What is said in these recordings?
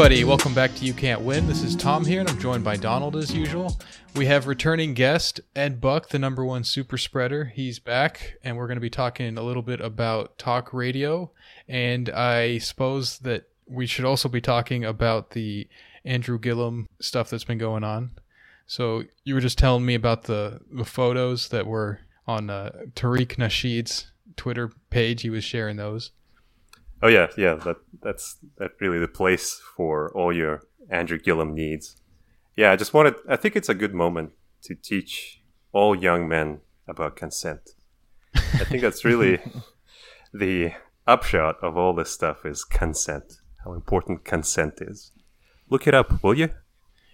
everybody. Welcome back to You Can't Win. This is Tom here, and I'm joined by Donald as usual. We have returning guest Ed Buck, the number one super spreader. He's back, and we're going to be talking a little bit about talk radio. And I suppose that we should also be talking about the Andrew Gillum stuff that's been going on. So you were just telling me about the, the photos that were on uh, Tariq Nasheed's Twitter page. He was sharing those. Oh yeah, yeah. That that's that really the place for all your Andrew Gillum needs. Yeah, I just wanted. I think it's a good moment to teach all young men about consent. I think that's really the upshot of all this stuff is consent. How important consent is. Look it up, will you?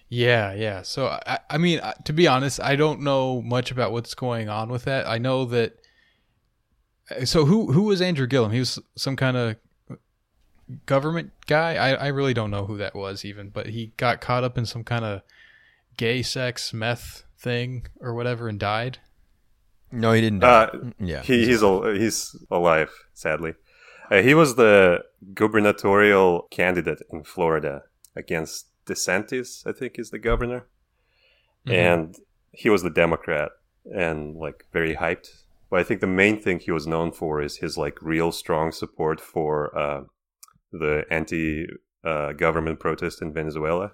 Yeah, yeah. So I, I mean, to be honest, I don't know much about what's going on with that. I know that. So who who was Andrew Gillum? He was some kind of government guy. I, I really don't know who that was even, but he got caught up in some kind of gay sex meth thing or whatever and died. No, he didn't. Uh, yeah, he, he's al- he's alive. Sadly, uh, he was the gubernatorial candidate in Florida against DeSantis. I think is the governor, mm-hmm. and he was the Democrat and like very hyped. But I think the main thing he was known for is his like real strong support for uh, the anti uh, government protest in Venezuela.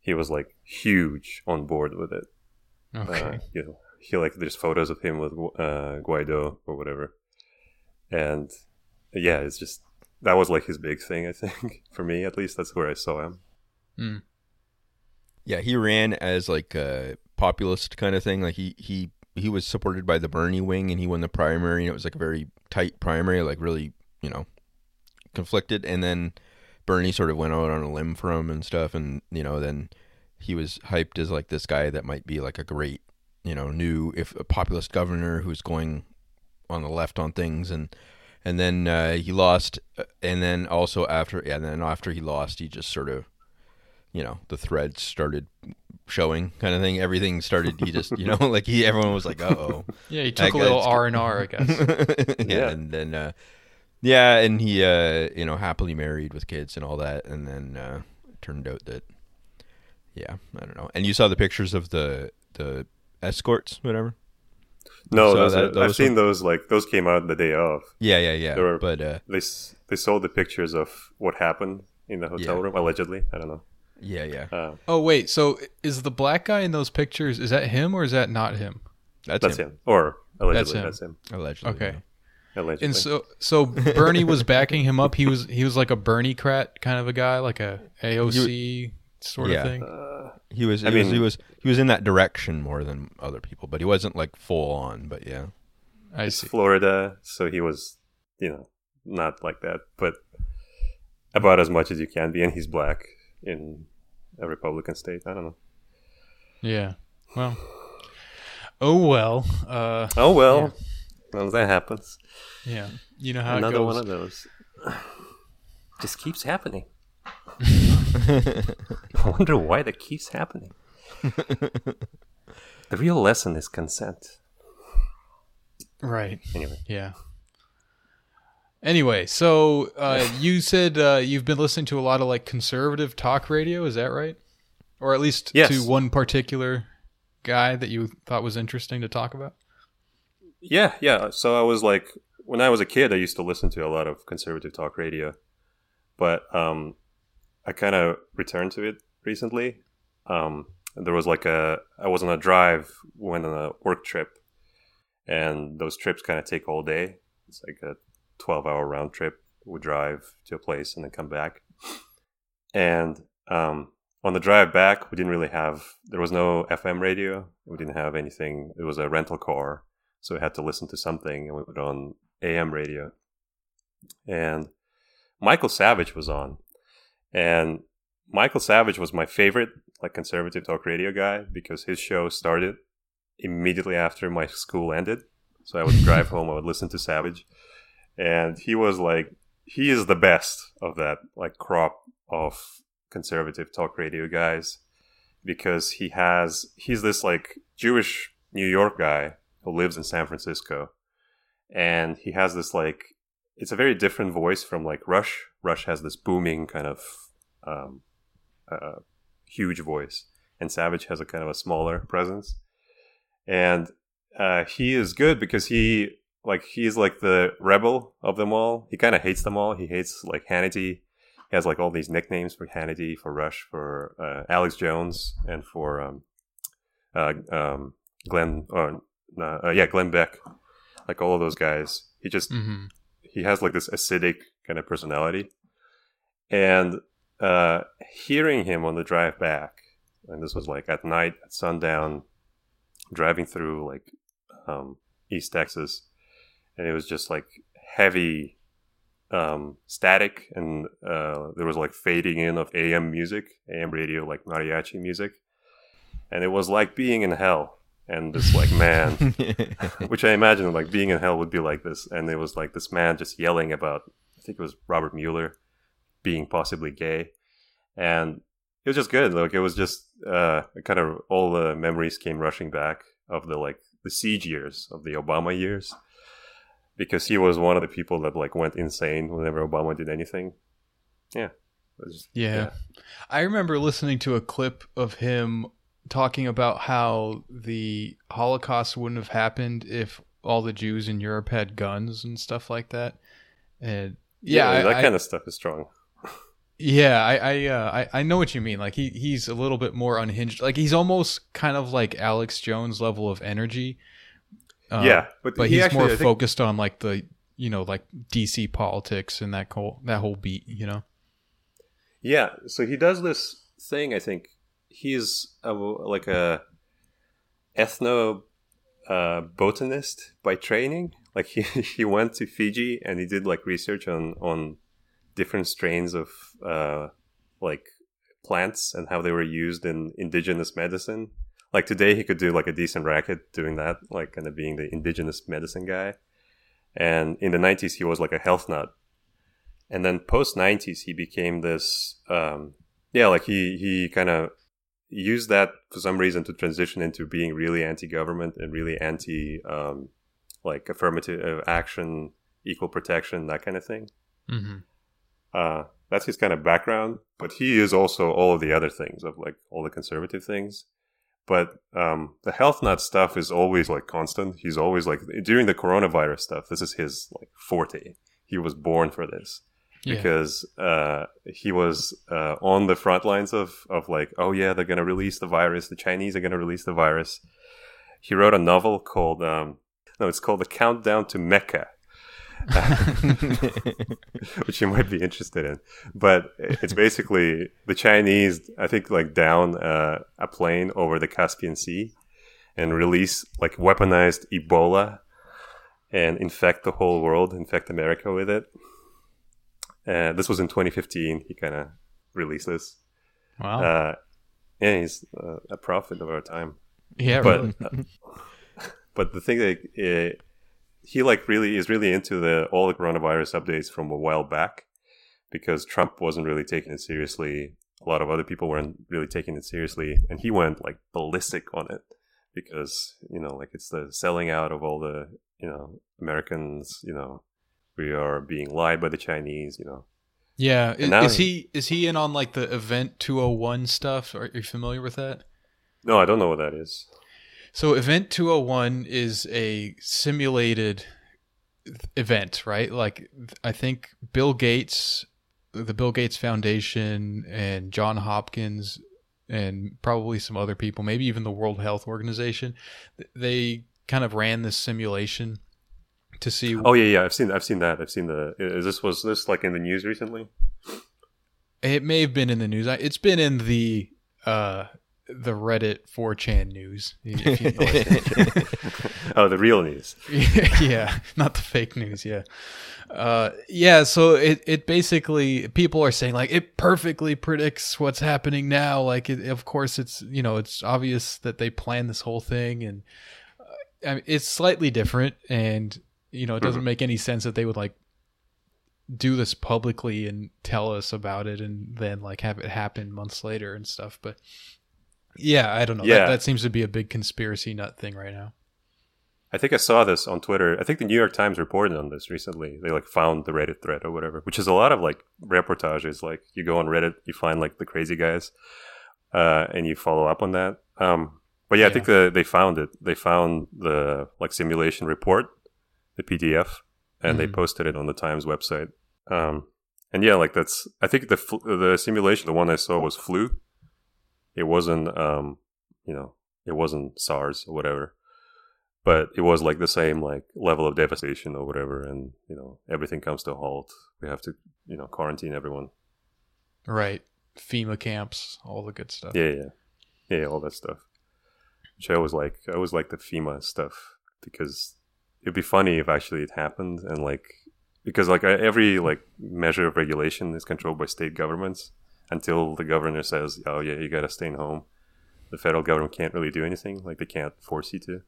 He was like huge on board with it. Okay. Uh, you know, he like there's photos of him with uh, Guaido or whatever, and yeah, it's just that was like his big thing. I think for me, at least, that's where I saw him. Mm. Yeah, he ran as like a populist kind of thing. Like he he he was supported by the Bernie wing, and he won the primary, and it was like a very tight primary, like really you know conflicted, and then Bernie sort of went out on a limb for him and stuff, and you know then he was hyped as like this guy that might be like a great you know new if a populist governor who's going on the left on things and and then uh, he lost uh, and then also after and then after he lost he just sort of you know the threads started showing kind of thing. Everything started he just you know like he everyone was like oh yeah he took a little r and r i guess. Yeah, yeah, and then uh yeah, and he, uh, you know, happily married with kids and all that, and then uh, turned out that, yeah, I don't know. And you saw the pictures of the the escorts, whatever. No, those that, those I've seen those. Like those came out the day of. Yeah, yeah, yeah. Were, but uh, they they sold the pictures of what happened in the hotel yeah. room allegedly. I don't know. Yeah, yeah. Uh, oh wait, so is the black guy in those pictures? Is that him or is that not him? That's, that's him. him. Or allegedly, that's him. That's him. Allegedly. Okay. Yeah. Allegedly. And so, so Bernie was backing him up. He was he was like a Bernie crat kind of a guy, like a AOC sort yeah. of thing. Uh, he was. He I was, mean, he was he was in that direction more than other people, but he wasn't like full on. But yeah, I see. Florida, so he was, you know, not like that, but about as much as you can be, and he's black in a Republican state. I don't know. Yeah. Well. Oh well. Uh, oh well. Yeah. Well, that happens. Yeah, you know how another one of those just keeps happening. I wonder why that keeps happening. the real lesson is consent. Right. Anyway. Yeah. Anyway, so uh, you said uh, you've been listening to a lot of like conservative talk radio. Is that right? Or at least yes. to one particular guy that you thought was interesting to talk about? Yeah, yeah. So I was like, when I was a kid, I used to listen to a lot of conservative talk radio, but um, I kind of returned to it recently. Um, there was like a, I was on a drive, went on a work trip, and those trips kind of take all day. It's like a 12 hour round trip. We drive to a place and then come back. And um, on the drive back, we didn't really have, there was no FM radio. We didn't have anything. It was a rental car so we had to listen to something, and we put on AM radio. And Michael Savage was on, and Michael Savage was my favorite, like conservative talk radio guy, because his show started immediately after my school ended. So I would drive home, I would listen to Savage, and he was like, he is the best of that like crop of conservative talk radio guys because he has he's this like Jewish New York guy who lives in San Francisco, and he has this like it's a very different voice from like Rush. Rush has this booming kind of um, a huge voice, and Savage has a kind of a smaller presence. And uh, he is good because he like he's like the rebel of them all. He kind of hates them all. He hates like Hannity. He has like all these nicknames for Hannity, for Rush, for uh, Alex Jones, and for um, uh, um, Glenn. Or, uh, yeah, Glenn Beck. Like all of those guys. He just hmm he has like this acidic kind of personality. And uh, hearing him on the drive back, and this was like at night, at sundown, driving through like um, East Texas, and it was just like heavy um, static, and uh, there was like fading in of AM music, AM radio, like mariachi music, and it was like being in hell. And this like man, which I imagine like being in hell would be like this, and it was like this man just yelling about, I think it was Robert Mueller, being possibly gay, and it was just good. Like it was just uh, kind of all the memories came rushing back of the like the siege years of the Obama years, because he was one of the people that like went insane whenever Obama did anything. Yeah, just- Yeah. I remember listening to a clip of him talking about how the Holocaust wouldn't have happened if all the Jews in Europe had guns and stuff like that. And yeah, I- that I- kind of stuff is strong. Yeah, I I, uh, I I know what you mean. Like he he's a little bit more unhinged. Like he's almost kind of like Alex Jones level of energy. Uh, yeah, but, but he he's actually, more think- focused on like the you know like DC politics and that whole that whole beat. You know. Yeah, so he does this thing. I think he's a, like a ethno uh, botanist by training. Like he he went to Fiji and he did like research on on different strains of uh, like plants and how they were used in indigenous medicine. Like today, he could do like a decent racket doing that, like kind of being the indigenous medicine guy. And in the '90s, he was like a health nut and then post 90s he became this um yeah like he he kind of used that for some reason to transition into being really anti-government and really anti um like affirmative action equal protection that kind of thing. Mm-hmm. uh that's his kind of background but he is also all of the other things of like all the conservative things. But um the health nut stuff is always like constant. He's always like during the coronavirus stuff this is his like forte. He was born for this Yeah. because uh, he was uh, on the front lines of, of like, oh yeah, they're gonna release the virus. The Chinese are gonna release the virus. He wrote a novel called um, no, it's called The Countdown to Mecca, which you might be interested in. But it's basically the Chinese, I think, like down uh, a plane over the Caspian Sea and release like weaponized Ebola and infect the whole world, infect America with it. Uh, this was in 2015. He kind of released this. Wow. Uh, yeah, he's uh, a prophet of our time. yeah. But really. uh, but the thing that uh, he like really is really into the all the coronavirus updates from a while back because Trump wasn't really taking it seriously. A lot of other people weren't really taking it seriously, and he went like ballistic on it because you know like it's the selling out of all the you know Americans. You know we are being lied by the Chinese. You know Yeah, is, is he is he in on like the event 201 stuff? Are you familiar with that? no, I don't know what that is. So event 201 is a simulated event, right? Like I think Bill Gates, the Bill Gates Foundation and John Hopkins and probably some other people, maybe even the World Health Organization, they kind of ran this simulation to see Oh yeah, yeah, I've seen I've seen that. I've seen the. Is this was this like in the news recently? It may have been in the news. It's been in the uh the Reddit 4chan news. If you know oh, the real news. yeah, not the fake news. Yeah, uh, yeah. So it it basically people are saying like it perfectly predicts what's happening now. Like, it, of course, it's you know it's obvious that they planned this whole thing, and uh, I mean, it's slightly different, and you know it doesn't make any sense that they would like do this publicly and tell us about it, and then like have it happen months later and stuff. But yeah, I don't know. Yeah. That, that seems to be a big conspiracy nut thing right now. I think I saw this on Twitter. I think the New York Times reported on this recently. They like found the Reddit thread or whatever, which is a lot of like reportages. Like you go on Reddit, you find like the crazy guys, uh, and you follow up on that. Um, but yeah, I think the, they found it. They found the like simulation report, the PDF, and they Mhm. posted it on the Times website. Um, and yeah, like that's. I think the fl- the simulation, the one I saw was flu. It wasn't, um, you know, it wasn't SARS or whatever, but it was like the same like level of devastation or whatever, and you know everything comes to a halt. We have to, you know, quarantine everyone. Right. FEMA camps, all the good stuff. Yeah, yeah, yeah, all that stuff. Which I always like. I always like the FEMA stuff because it'd be funny if actually it happened and like because like every like measure of regulation is controlled by state governments until the governor says, "Oh yeah, you gotta stay home." The federal government can't really do anything. Like they can't force you to.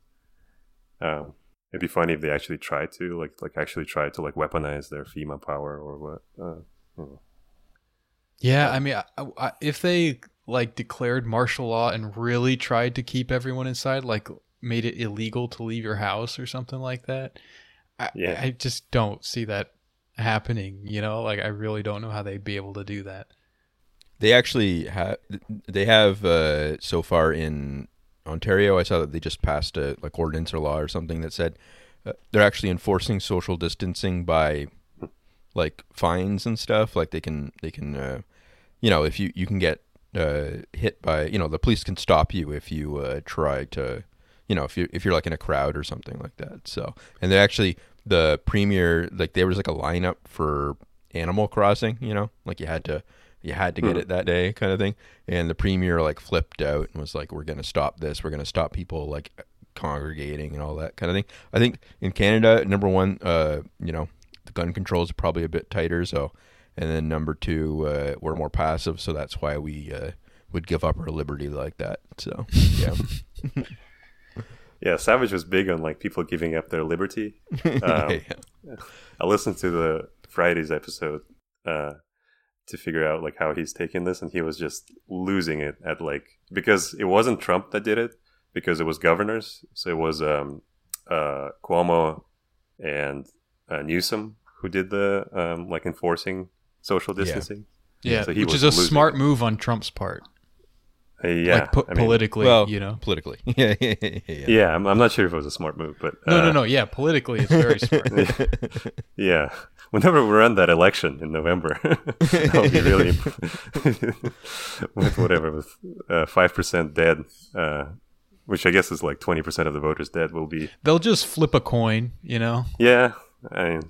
Um, it'd be funny if they actually tried to like like actually tried to like weaponize their FEMA power or what. Uh, you know. Yeah, I mean, I, I, if they like declared martial law and really tried to keep everyone inside, like made it illegal to leave your house or something like that, I, Yeah. I just don't see that happening. You know, like I really don't know how they'd be able to do that. They actually have they have uh, so far in Ontario. I saw that they just passed a like ordinance or law or something that said uh, they're actually enforcing social distancing by like fines and stuff. Like they can they can uh, you know if you you can get uh, hit by you know the police can stop you if you uh, try to you know if you if you're like in a crowd or something like that. So and they actually the premier like there was like a lineup for Animal Crossing. You know like you had to you had to get Hmm. it that day kind of thing and the premier like flipped out and was like we're going to stop this we're going to stop people like congregating and all that kind of thing i think in canada number one uh you know the gun controls are probably a bit tighter so and then number two uh we're more passive so that's why we uh would give up our liberty like that so yeah Yeah, Savage was big on like people giving up their liberty. Um, Yeah. I listened to the Friday's episode uh, to figure out like how he's taking this, and he was just losing it at like because it wasn't Trump that did it because it was governors, so it was um, uh, Cuomo and uh, Newsom who did the um, like enforcing social distancing. Yeah, So he which was is a smart it. move on Trump's part. Uh, yeah, like po- I mean, politically, well you know. politically yeah yeah, yeah, yeah. Yeah, I'm, I'm not sure if it was a smart move, but No, no, uh, no. Yeah, politically, it's very smart. Yeah. Whenever we run that election in November, that'll be really with whatever with uh, five percent dead, uh, which I guess is like twenty percent of the voters dead. Will be They'll just flip a coin, you know. yeah. I mean,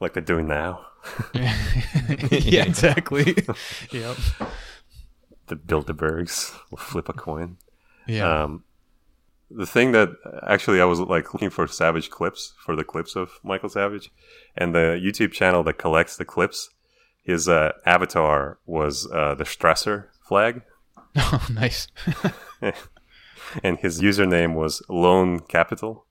like they're doing now. yeah, exactly. yep. The Bilderbergs will flip a coin. Yeah. Um, the thing that actually I was like looking for Savage clips for the clips of Michael Savage, and the YouTube channel that collects the clips, his uh, avatar was uh, the Strasser flag, oh, nice. and his username was Lone Capital,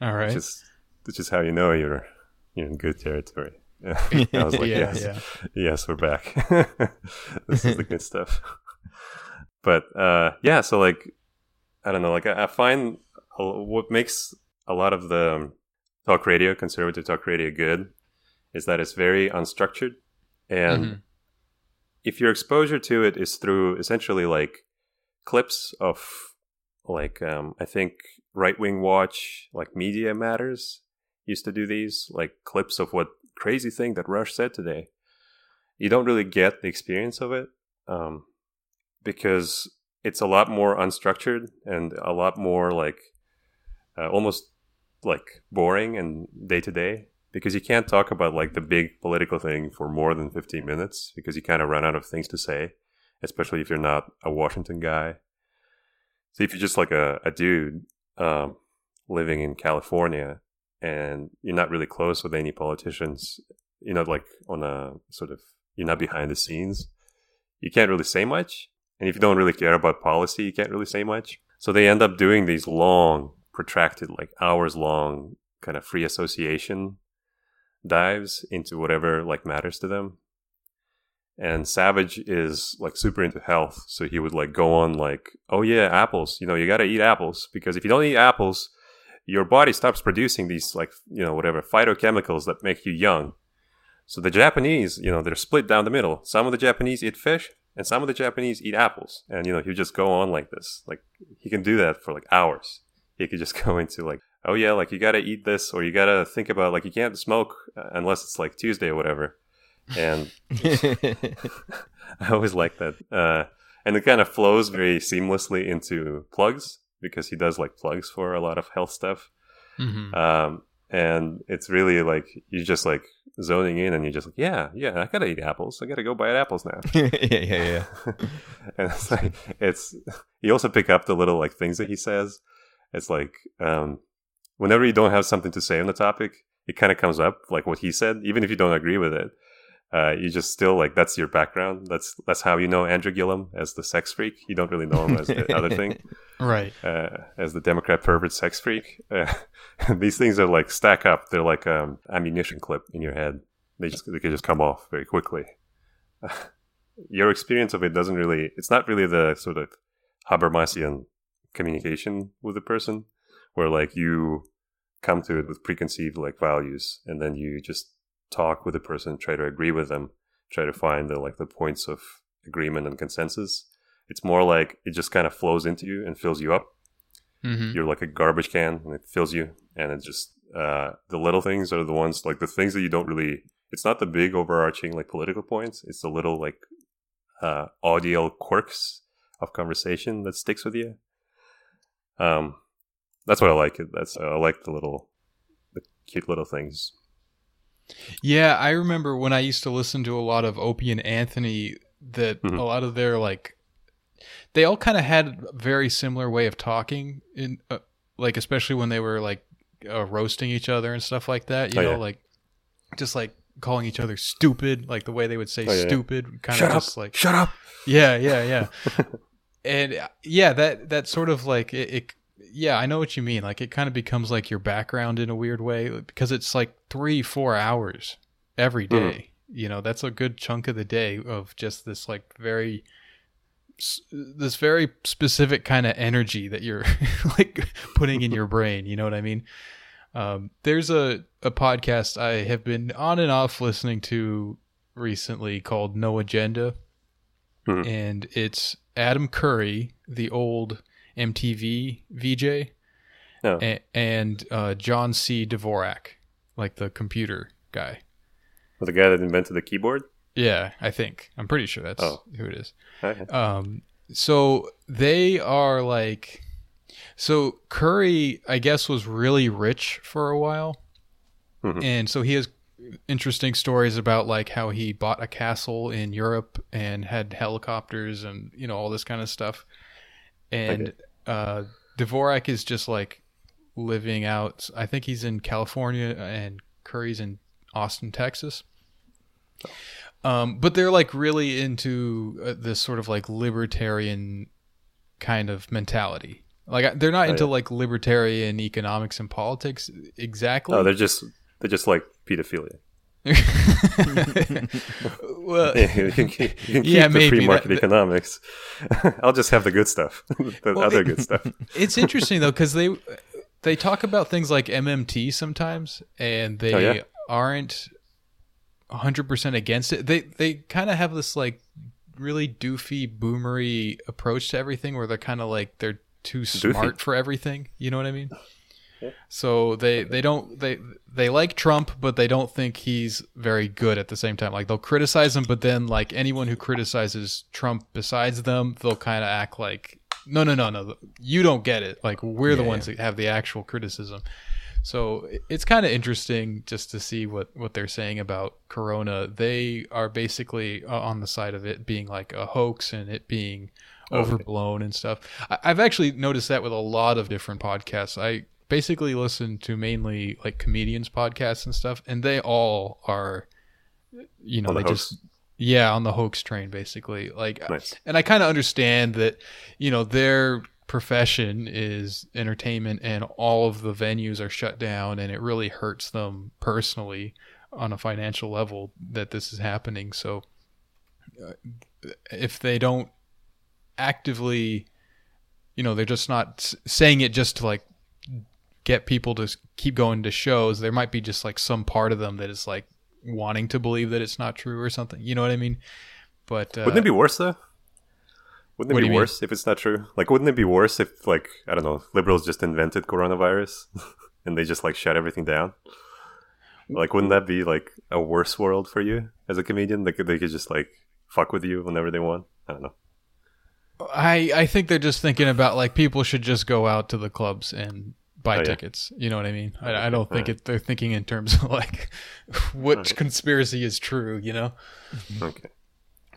All right. which is which is how you know you're you're in good territory. I was like, yeah, yes, yeah. yes, we're back. this is the good stuff. But uh, yeah, so like, I don't know, like I, I find a- what makes a lot of the um, talk radio, conservative talk radio, good is that it's very unstructured, and Mhm. if your exposure to it is through essentially like clips of like um, I think Right Wing Watch, like Media Matters, used to do these like clips of what crazy thing that Rush said today. You don't really get the experience of it um, because it's a lot more unstructured and a lot more like uh, almost like boring and day to day because you can't talk about like the big political thing for more than 15 minutes because you kind of run out of things to say especially if you're not a washington guy so if you're just like a, a dude um, living in california and you're not really close with any politicians. You're not like on a sort of you're not behind the scenes. You can't really say much and if you don't really care about policy you can't really say much. So they end up doing these long protracted like hours long kind of free association dives into whatever like matters to them. And savage is like super into health so he would like go on like oh yeah apples. You know you got to eat apples because if you don't eat apples your body stops producing these like you know whatever phytochemicals that make you young. So the Japanese, you know, they're split down the middle. Some of the Japanese eat fish, and some of the Japanese eat apples. And you know, he just go on like this. Like he can do that for like hours. He could just go into like, oh yeah, like you gotta eat this, or you gotta think about like you can't smoke uh, unless it's like Tuesday or whatever. And I always like that. Uh, and it kind of flows very seamlessly into plugs because he does like plugs for a lot of health stuff. Mm-hmm. Um, and it's really like you're just like zoning in, and you're just like, yeah, yeah, I gotta eat apples. I gotta go buy apples now. yeah, yeah, yeah. and it's like it's you also pick up the little like things that he says. It's like um, whenever you don't have something to say on the topic, it kind of comes up like what he said, even if you don't agree with it. Uh, you just still like that's your background. That's that's how you know Andrew Gillum as the sex freak. You don't really know him as the other thing, Right. uh, as the Democrat pervert sex freak. Uh, these things are like stack up. They're like um, ammunition clip in your head. They just they can just come off very quickly. your experience of it doesn't really. It's not really the sort of Habermasian communication with the person, where like you come to it with preconceived like values, and then you just talk with the person, try to agree with them, try to find the like the points of agreement and consensus. It's more like it just kind of flows into you and fills you up. Mm-hmm. You're like a garbage can, and it fills you. And it just uh, the little things are the ones like the things that you don't really. It's not the big overarching like political points. It's the little like uh, audio quirks of conversation that sticks with you. Um, that's what I like. It. That's I like the little, the cute little things. Yeah, I remember when I used to listen to a lot of Opie and Anthony that Mhm. a lot of their like they all kind of had a very similar way of talking in uh, like especially when they were like uh, roasting each other and stuff like that, you Oh, know, yeah. like just like calling each other stupid, like the way they would say Oh, yeah, yeah. stupid kind Shut of up! just like Shut up! yeah, yeah, yeah. and uh, yeah, that that sort of like it, it. Yeah, I know what you mean. Like it kind of becomes like your background in a weird way because it's like three, four hours every Mhm. You know, that's a good chunk of the day of just this like very, this very specific kind of energy that you're like putting in your brain. You know what I mean? Um, there's a a podcast I have been on and off listening to recently called No Agenda Mhm. and it's Adam Curry, the old MTV VJ, No. a- and uh, John C. Dvorak, like the computer guy. the guy that invented the keyboard. Yeah, I think I'm pretty sure that's Oh. who it is. Okay. Um, so they are like, so Curry, I guess, was really rich for a while, Mhm. and so he has interesting stories about like how he bought a castle in Europe and had helicopters and you know all this kind of stuff. And uh, Dvorak is just like living out. I think he's in California and Curry's in Austin, Texas. Um, but they're like really into uh, this sort of like libertarian kind of mentality. Like they're not Oh, into yeah. like libertarian economics and politics exactly. Oh, they're just they're just like pedophilia. Well, you can keep, you can keep yeah, the maybe free market that- economics. I'll just have the good stuff, the Well, other it- good stuff. it's interesting though because they they talk about things like MMT sometimes, and they Oh, yeah? aren't hundred percent against it. They they kind of have this like really doofy boomery approach to everything, where they're kind of like they're too smart for everything. You know what I mean? Yeah. So they they don't they they like Trump, but they don't think he's very good at the same time. Like they'll criticize him, but then like anyone who criticizes Trump besides them, they'll kind of act like no no no no you don't get it. Like we're the Yeah. ones that have the actual criticism. So it's kind of interesting just to see what what they're saying about Corona. They are basically uh, on the side of it being like a hoax and it being Okay. overblown and stuff. I, I've actually noticed that with a lot of different podcasts. I basically listen to mainly like comedians podcasts and stuff, and they all are, you know, the they hoax. just yeah on the hoax train basically. Like, Nice. and I kind of understand that, you know, their profession is entertainment, and all of the venues are shut down, and it really hurts them personally on a financial level that this is happening. So, uh, if they don't actively, you know, they're just not saying it just to like get people to keep going to shows, there might be just like some part of them that is like wanting to believe that it's not true or something. You know what I mean? But uh, Wouldn't it be worse though? Wouldn't it be you mean? worse if it's not true? Like, wouldn't it be worse if, like, I don't know, liberals just invented coronavirus and they just like shut everything down? Like, wouldn't that be like a worse world for you as a comedian? They could, they could just like fuck with you whenever they want. I don't know. I I think they're just thinking about like people should just go out to the clubs and buy Oh, yeah. tickets. You know what I mean? I, I don't think Right. it. They're thinking in terms of like which conspiracy is true. You know. Okay.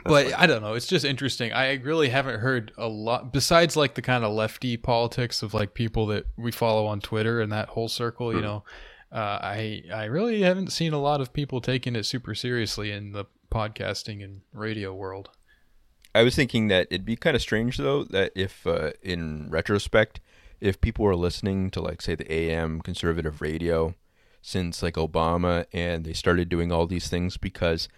but I don't know. It's just interesting. I really haven't heard a lot besides like the kind of lefty politics of like people that we follow on Twitter and that whole circle. You Hmm. know, uh, I I really haven't seen a lot of people taking it super seriously in the podcasting and radio world. I was thinking that it'd be kind of strange though that if, uh, in retrospect, if people were listening to like say the AM conservative radio since like Obama and they started doing all these things because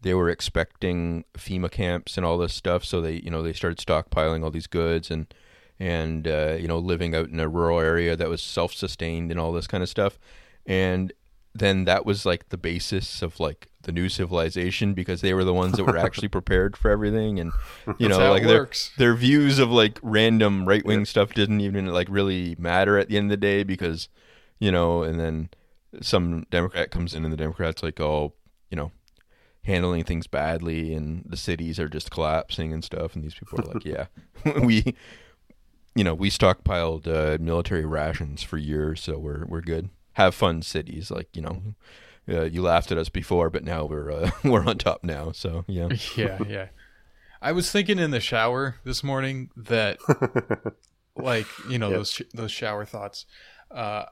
they were expecting FEMA camps and all this stuff, so they you know they started stockpiling all these goods and and uh, you know living out in a rural area that was self-sustained and all this kind of stuff, and then that was like the basis of like the new civilization because they were the ones that were actually prepared for everything and you know like their their views of like random right wing stuff didn't even like really matter at the end of the day because you know and then some democrat comes in and the democrats like oh you know handling things badly and the cities are just collapsing and stuff and these people are like yeah. We you know we stockpiled uh, military rations for years so we're we're good have fun cities like you know uh, you laughed at us before but now we're uh, we're on top now so yeah yeah, yeah. I was thinking in the shower this morning that, like, you know, Yeah. those sh- those shower thoughts. Uh,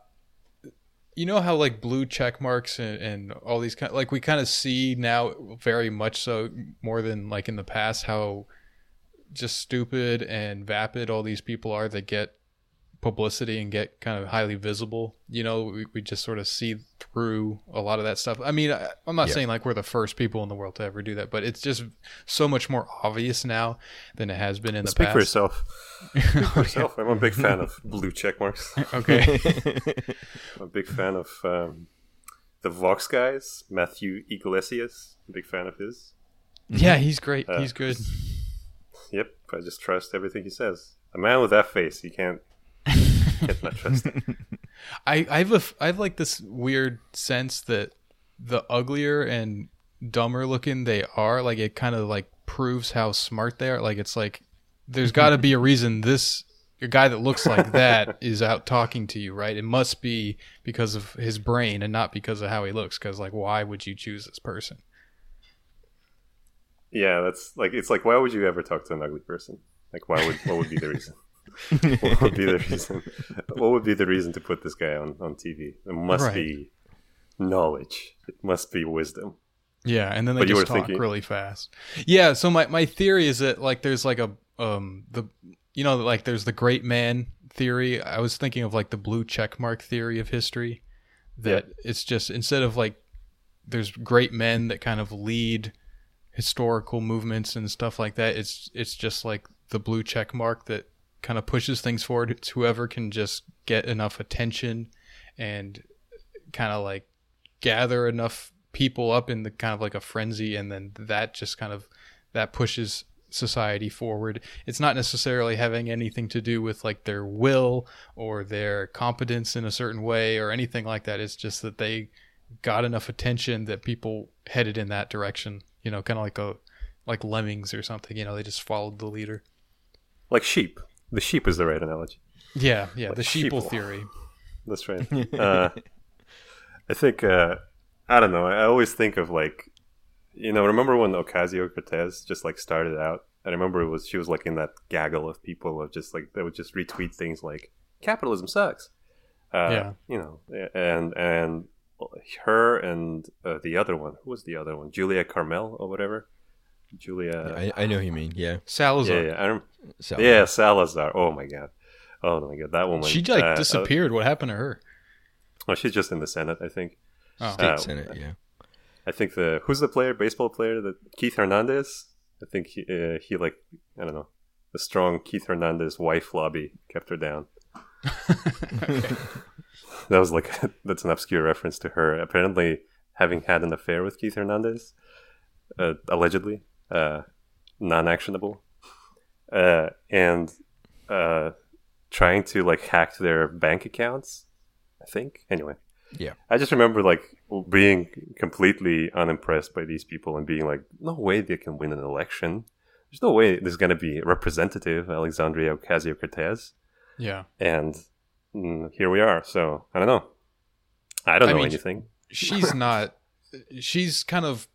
you know how like blue check marks and, and all these kind like we kind of see now very much so more than like in the past how just stupid and vapid all these people are that get publicity and get kind of highly visible. You know, we, we just sort of see through a lot of that stuff. I mean, I, I'm not Yeah. saying like we're the first people in the world to ever do that, but it's just so much more obvious now than it has been in the Speak past. for yourself. Speak for yourself. I'm a big fan of blue check marks. okay. I'm a big fan of um, the Vox guys, Matthew Yglesias. I'm a big fan of his. yeah, he's great. Uh, he's good. Yep, I just trust everything he says. A man with that face, you can't, can't not trust. I I have a f- I have like this weird sense that the uglier and dumber looking they are, like it kind of like proves how smart they are. Like it's like there's got to be a reason this a guy that looks like that is out talking to you, right? It must be because of his brain and not because of how he looks. Because like, why would you choose this person? Yeah, that's like it's like why would you ever talk to an ugly person? Like why would what would be the reason? what would be the reason? What would be the reason to put this guy on on TV? It must Right. be knowledge. It must be wisdom. Yeah, and then they But just talk thinking- really fast. Yeah, so my, my theory is that like there's like a um the you know like there's the great man theory. I was thinking of like the blue check mark theory of history that it's just instead of like there's great men that kind of lead historical movements and stuff like that. It's it's just like the blue check mark that kind of pushes things forward. It's whoever can just get enough attention and kind of like gather enough people up in the kind of like a frenzy and then that just kind of that pushes society forward it's not necessarily having anything to do with like their will or their competence in a certain way or anything like that it's just that they got enough attention that people headed in that direction you know kind of like a like lemmings or something you know they just followed the leader Like sheep. The sheep is the right analogy. yeah yeah the sheeple sheeple. theory That's right. uh, I think uh, I don't know. I always think of like, you know, remember when Ocasio Cortez just like started out? I remember it was she was like in that gaggle of people of just like they would just retweet things like "capitalism sucks," uh, Yeah. you know, and and her and uh, the other one, who was the other one? Julia Carmel or whatever. Julia, I, I know who you mean yeah salazar yeah, yeah, I rem- yeah, Salazar. Oh my god, oh my god, that woman. she like uh, uh, disappeared what happened to her oh, she's just in the Senate, I think. oh. state Uh, senate yeah I think the who's the player, baseball player that Keith Hernandez. I think he, uh, he like I don't know, the strong Keith Hernandez wife lobby kept her down. that was like that's an obscure reference to her apparently having had an affair with Keith Hernandez, uh, allegedly, uh, non-actionable, uh, and uh, trying to like hack their bank accounts. I think anyway. Yeah. I just remember like being completely unimpressed by these people and being like, no way they can win an election. There's no way there's going to be representative Alexandria Ocasio Cortez. Yeah. And mm, here we are. So I don't know. I don't I know mean, anything. She's not. She's kind of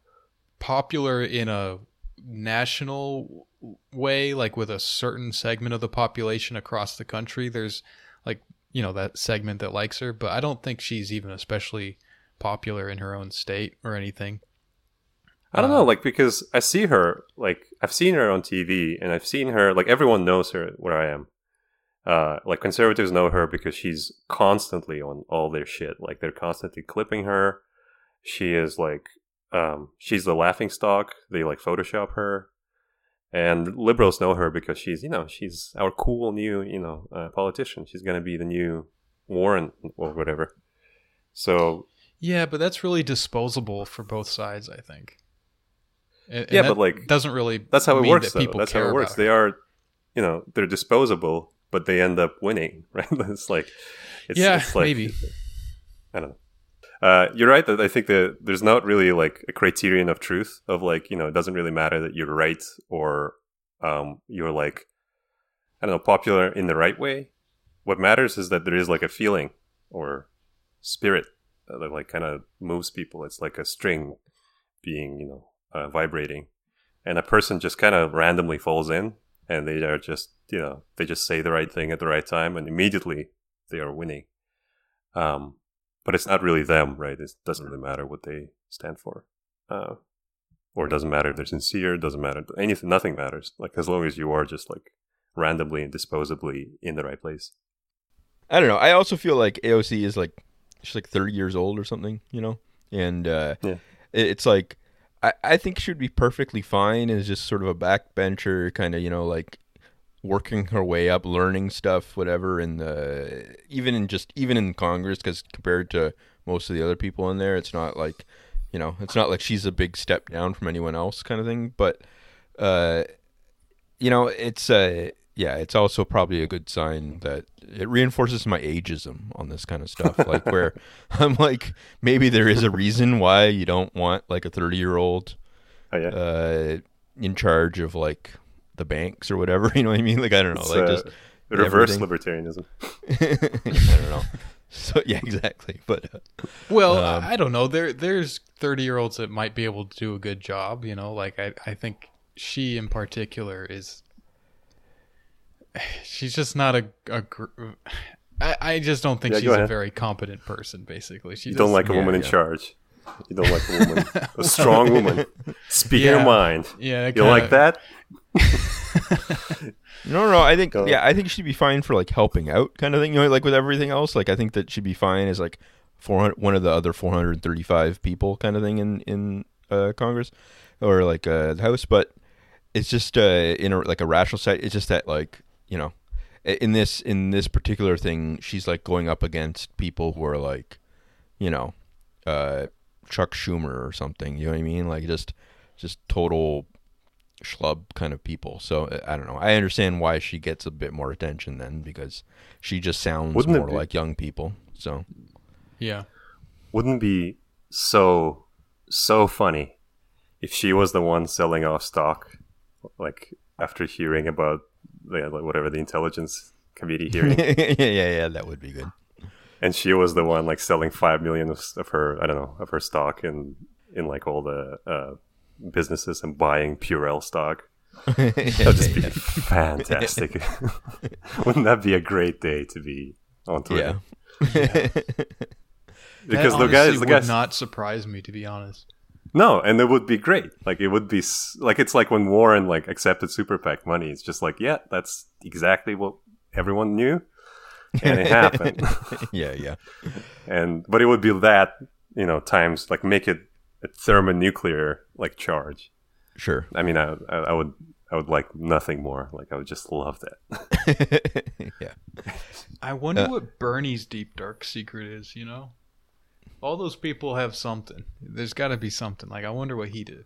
popular in a national way, like with a certain segment of the population across the country. There's like you know that segment that likes her, but I don't think she's even especially popular in her own state or anything. I don't Uh, know, like because I see her, like I've seen her on TV, and I've seen her, like everyone knows her where I am. Uh, like conservatives know her because she's constantly on all their shit. Like they're constantly clipping her. She is like, um, she's the laughing stock. They like Photoshop her, and liberals know her because she's, you know, she's our cool new, you know, uh, politician. She's gonna be the new Warren or whatever. So Yeah, but that's really disposable for both sides, I think. And- Yeah, but, like, doesn't really that's how it works that though. that's how it works they are you know they're disposable but they end up winning right it's like it's, Yeah, it's like, maybe. i don't know uh, you're right that i think that there's not really like a criterion of truth of like you know it doesn't really matter that you're right or um, you're like i don't know popular in the right way. What matters is that there is like a feeling or spirit that like kind of moves people. It's like a string being you know uh, vibrating. And a person just kind of randomly falls in and they are just you know they just say the right thing at the right time and immediately they are winning. Um but it's not really them right? It doesn't really matter what they stand for. Uh or it doesn't matter if they're sincere it doesn't matter anything nothing matters. Like as long as you are just like randomly and disposably in the right place. I don't know. I also feel like AOC is like she's like 30 years old or something, you know, and uh, Yeah. it's like I, I think she would be perfectly fine as just sort of a backbencher, kind of, you know, like working her way up, learning stuff, whatever. And uh, even in just even in Congress, because compared to most of the other people in there, it's not like you know, it's not like she's a big step down from anyone else, kind of thing. But uh, you know, it's uh, yeah, it's also probably a good sign that it reinforces my ageism on this kind of stuff. like where I'm like, maybe there is a reason why you don't want like a 30 year old oh yeah uh, in charge of like the banks or whatever. You know what I mean? Like I don't know, It's, like uh, just reverse everything. libertarianism I don't know. So yeah, exactly. But uh, Well, Um, I don't know. There, there's 30 year olds that might be able to do a good job. You know, like I, I think she in particular is. She's just not a. a gr- I, I just don't think Yeah, she's a very competent person. Basically, she you don't like a yeah, woman in yeah. charge you don't like a woman a strong woman speaking Yeah. her mind Yeah, you like that no, no, I think yeah, I think she'd be fine for like helping out kind of thing. You know, like with everything else, like I think that she'd be fine as like 400 one of the other 435 people kind of thing in in uh, Congress or like uh, the House, but it's just uh, in a, like a rational side. It's just that like you know, in this in this particular thing, she's like going up against people who are like, you know, uh, Chuck Schumer or something. You know what I mean? Like just just total schlub kind of people. So uh, I don't know. I understand why she gets a bit more attention then because she just sounds Wouldn't more be- like young people. So Yeah. wouldn't be so so funny if she was the one selling off stock like after hearing about the, like, whatever the intelligence committee hearing yeah, yeah, yeah, that would be good. And she was the one like selling 5 million of, of her i don't know of her stock in in like all the uh, businesses and buying purell stock that would just be fantastic wouldn't that be a great day to be on Twitter? yeah. because that the honestly guys the would guys not surprise me to be honest. No, and it would be great. Like it would be like it's like when Warren like accepted super PAC money. It's just like, yeah, that's exactly what everyone knew, and it happened. yeah, yeah. and but it would be that you know times like make it a thermonuclear like charge. Sure. I mean, I, I I would I would like nothing more. Like I would just love that. yeah. I wonder Uh, what Bernie's deep dark secret is. You know, all those people have something. There's got to be something. Like I wonder what he did.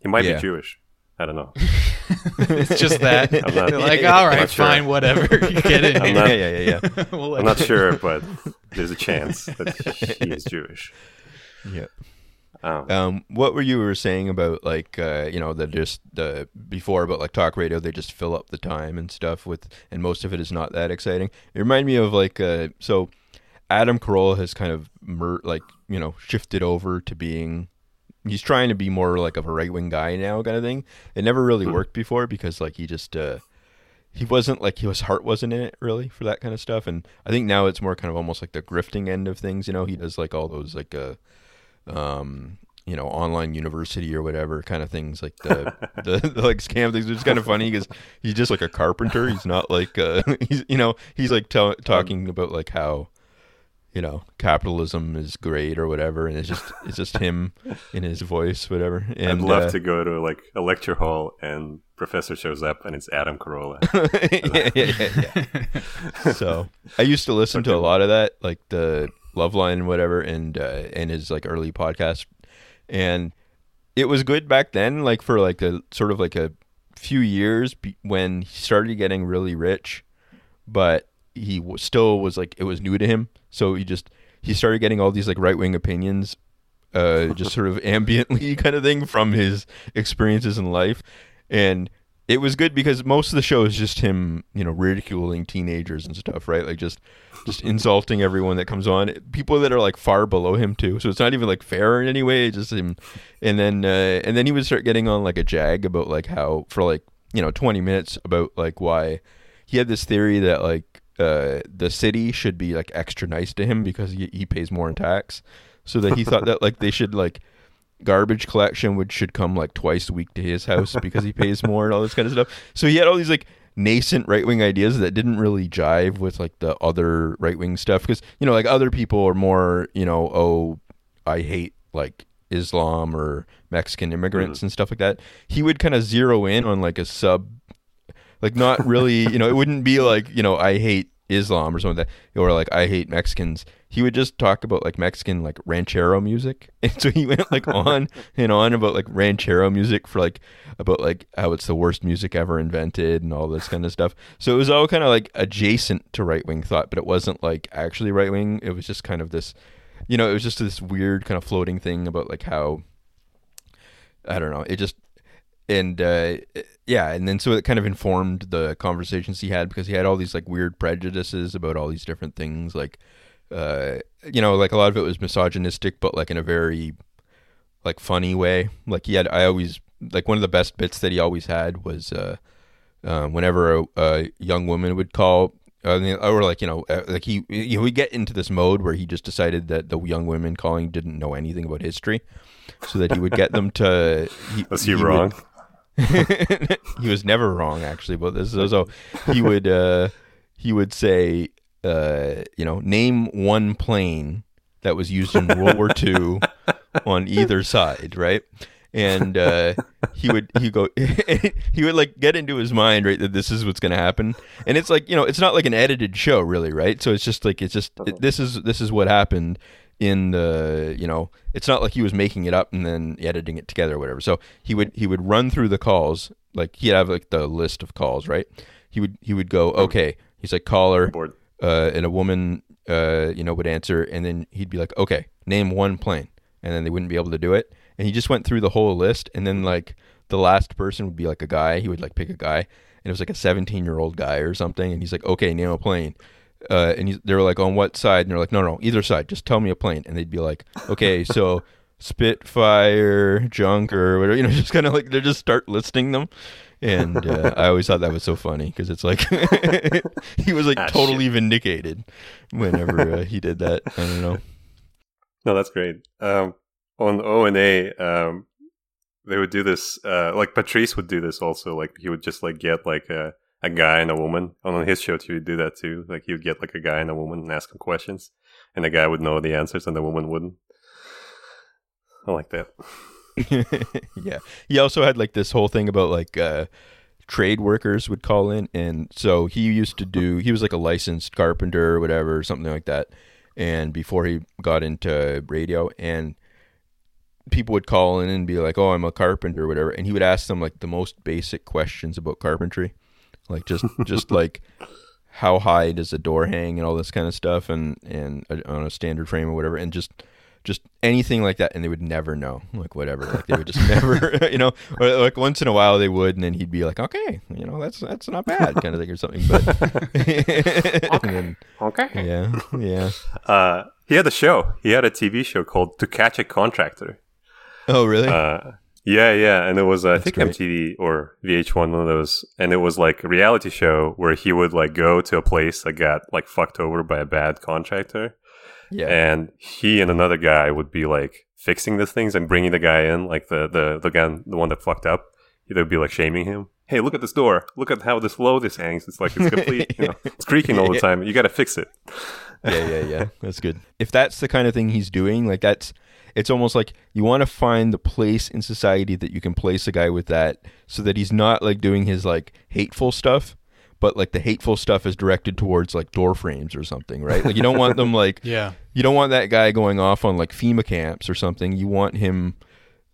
He might Yeah. be Jewish. I don't know. it's just that I'm not- they're like, all right, sure. fine, whatever. Get in. I'm not- yeah, yeah, yeah, We'll I'm not sure, but there's a chance that he is Jewish. yeah. Um, Um, what were you were saying about like uh, you know the just the before about like talk radio they just fill up the time and stuff with and most of it is not that exciting. It reminded me of like uh, so Adam Carolla has kind of mer- like you know shifted over to being he's trying to be more like of a right wing guy now kind of thing. It never really Hmm. worked before because like he just uh, he wasn't like his heart wasn't in it really for that kind of stuff and I think now it's more kind of almost like the grifting end of things. You know he does like all those like uh um, you know, online university or whatever kind of things, like the the, the like scam things. It's kind of funny because he's just like a carpenter. He's not like uh, he's you know he's like tell talking about like how you know capitalism is great or whatever, and it's just it's just him in his voice, whatever. And I'd love uh, to go to like a lecture hall and professor shows up and it's Adam Carolla. yeah, yeah, yeah, yeah. so I used to listen to a lot of that, like the Loveline and whatever, and uh, and his like early podcast, and it was good back then, like for like a sort of like a few years be- when he started getting really rich, but he still was like it was new to him, so he just he started getting all these like right wing opinions, uh, just sort of ambiently kind of thing from his experiences in life, and it was good because most of the show is just him, you know, ridiculing teenagers and stuff, right? Like just just insulting everyone that comes on, people that are like far below him too. So it's not even like fair in any way. Just him, and then uh, and then he would start getting on like a jag about like how for like you know twenty minutes about like why he had this theory that like uh, the city should be like extra nice to him because he, he pays more in tax, so that he thought that like they should like garbage collection would should come like twice a week to his house because he pays more and all this kind of stuff. So he had all these like nascent right wing ideas that didn't really jive with like the other right wing stuff because you know like other people are more you know oh I hate like Islam or Mexican immigrants and stuff like that. He would kind of zero in on like a sub like not really you know it wouldn't be like you know I hate Islam or something like that or like I hate Mexicans. He would just talk about like Mexican like ranchero music. And so he went like on and on about like ranchero music for like about like how it's the worst music ever invented and all this kind of stuff. So it was all kind of like adjacent to right wing thought but it wasn't like actually right wing it was just kind of this you know it was just this weird kind of floating thing about like how I don't know it just and uh, yeah, and then so it kind of informed the conversations he had because he had all these like weird prejudices about all these different things, like uh, you know, like a lot of it was misogynistic, but like in a very like funny way. Like he had, I always like one of the best bits that he always had was uh, uh, whenever a, a young woman would call. Uh, or like you know, uh, like he, you know, we get into this mode where he just decided that the young women calling didn't know anything about history, so that he would get them to. He, Was he, would- wrong? he was never wrong actually but this is so he would uh he would say uh you know name one plane that was used in world war ii on either side right? And uh he would he go he would like get into his mind right that this is what's going to happen. And it's like you know it's not like an edited show really right? So it's just like it's just it, this is this is what happened in the you know it's not like he was making it up and then editing it together or whatever. So he would he would run through the calls like he'd have like the list of calls right? He would he would go okay he's like caller uh, and a woman uh, you know would answer and then he'd be like okay name one plane and then they wouldn't be able to do it. And he just went through the whole list and then like the last person would be like a guy. He would like pick a guy and it was like a 17 year old guy or something and he's like okay name a plane uh, and they were like on what side and they're like no no either side just tell me a plane and they'd be like okay so spitfire junker whatever you know just kind of like they just start listing them and uh, i always thought that was so funny because it's like he was like Ah, totally vindicated whenever uh, he did that i don't know No, that's great. Um, on O and A, um, they would do this. Uh, like Patrice would do this also. Like he would just like get like a, a guy and a woman. And on his show, he would do that too. Like he would get like a guy and a woman and ask them questions, and the guy would know the answers and the woman wouldn't. I like that. yeah. He also had like this whole thing about like uh trade workers would call in and so he used to do he was like a licensed carpenter or whatever something like that and before he got into radio and people would call in and be like oh i'm a carpenter or whatever and he would ask them like the most basic questions about carpentry like just just like how high does a door hang and all this kind of stuff and and uh, on a standard frame or whatever and just just anything like that and they would never know like whatever. Like they would just never you know or like once in a while they would and then he'd be like okay you know that's that's not bad kind of thing or something but okay. Then, okay. Yeah yeah. Uh he had a show. He had a tv show called to catch a contractor. Oh really? Uh yeah, yeah, and it was uh, I think great. MTV or VH1, one of those, and it was like a reality show where he would like go to a place that got like fucked over by a bad contractor, yeah and he and another guy would be like fixing the things and bringing the guy in, like the the the guy, the one that fucked up. They'd be like shaming him. Hey, look at this door. Look at how this low this hangs. It's like it's complete. you know, it's creaking all the time. You got to fix it. yeah yeah yeah that's good if that's the kind of thing he's doing like that's it's almost like you want to find the place in society that you can place a guy with that so that he's not like doing his like hateful stuff but like the hateful stuff is directed towards like door frames or something right like you don't want them like Yeah. you don't want that guy going off on like FEMA camps or something. You want him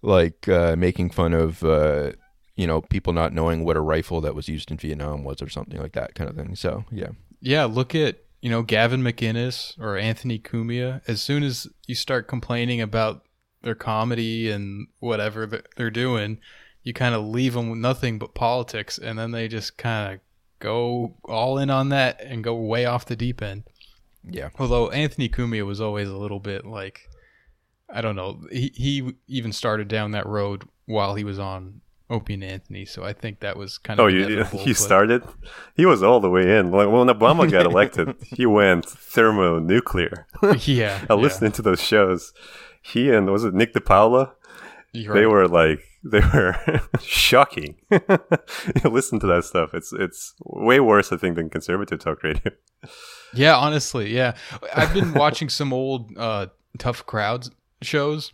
like uh, making fun of uh, you know people not knowing what a rifle that was used in Vietnam was or something like that kind of thing. So yeah, Yeah, look at you know Gavin McInnes or Anthony Cumia. As soon as you start complaining about their comedy and whatever they're doing, you kind of leave them with nothing but politics, and then they just kind of go all in on that and go way off the deep end. yeah, Although Anthony Cumia was always a little bit like, I don't know, he he even started down that road while he was on Opie and Anthony, so I think that was kind of Oh, you inevitable, started? He was all the way in. Like when Obama got elected, he went thermonuclear. yeah, I yeah. listened to those shows. He and was it Nick DiPaolo? You're They right. were like they were shocking. you listen to that stuff. It's it's way worse, I think, than conservative talk radio. Yeah, honestly, yeah. I've been watching some old uh, tough crowds shows,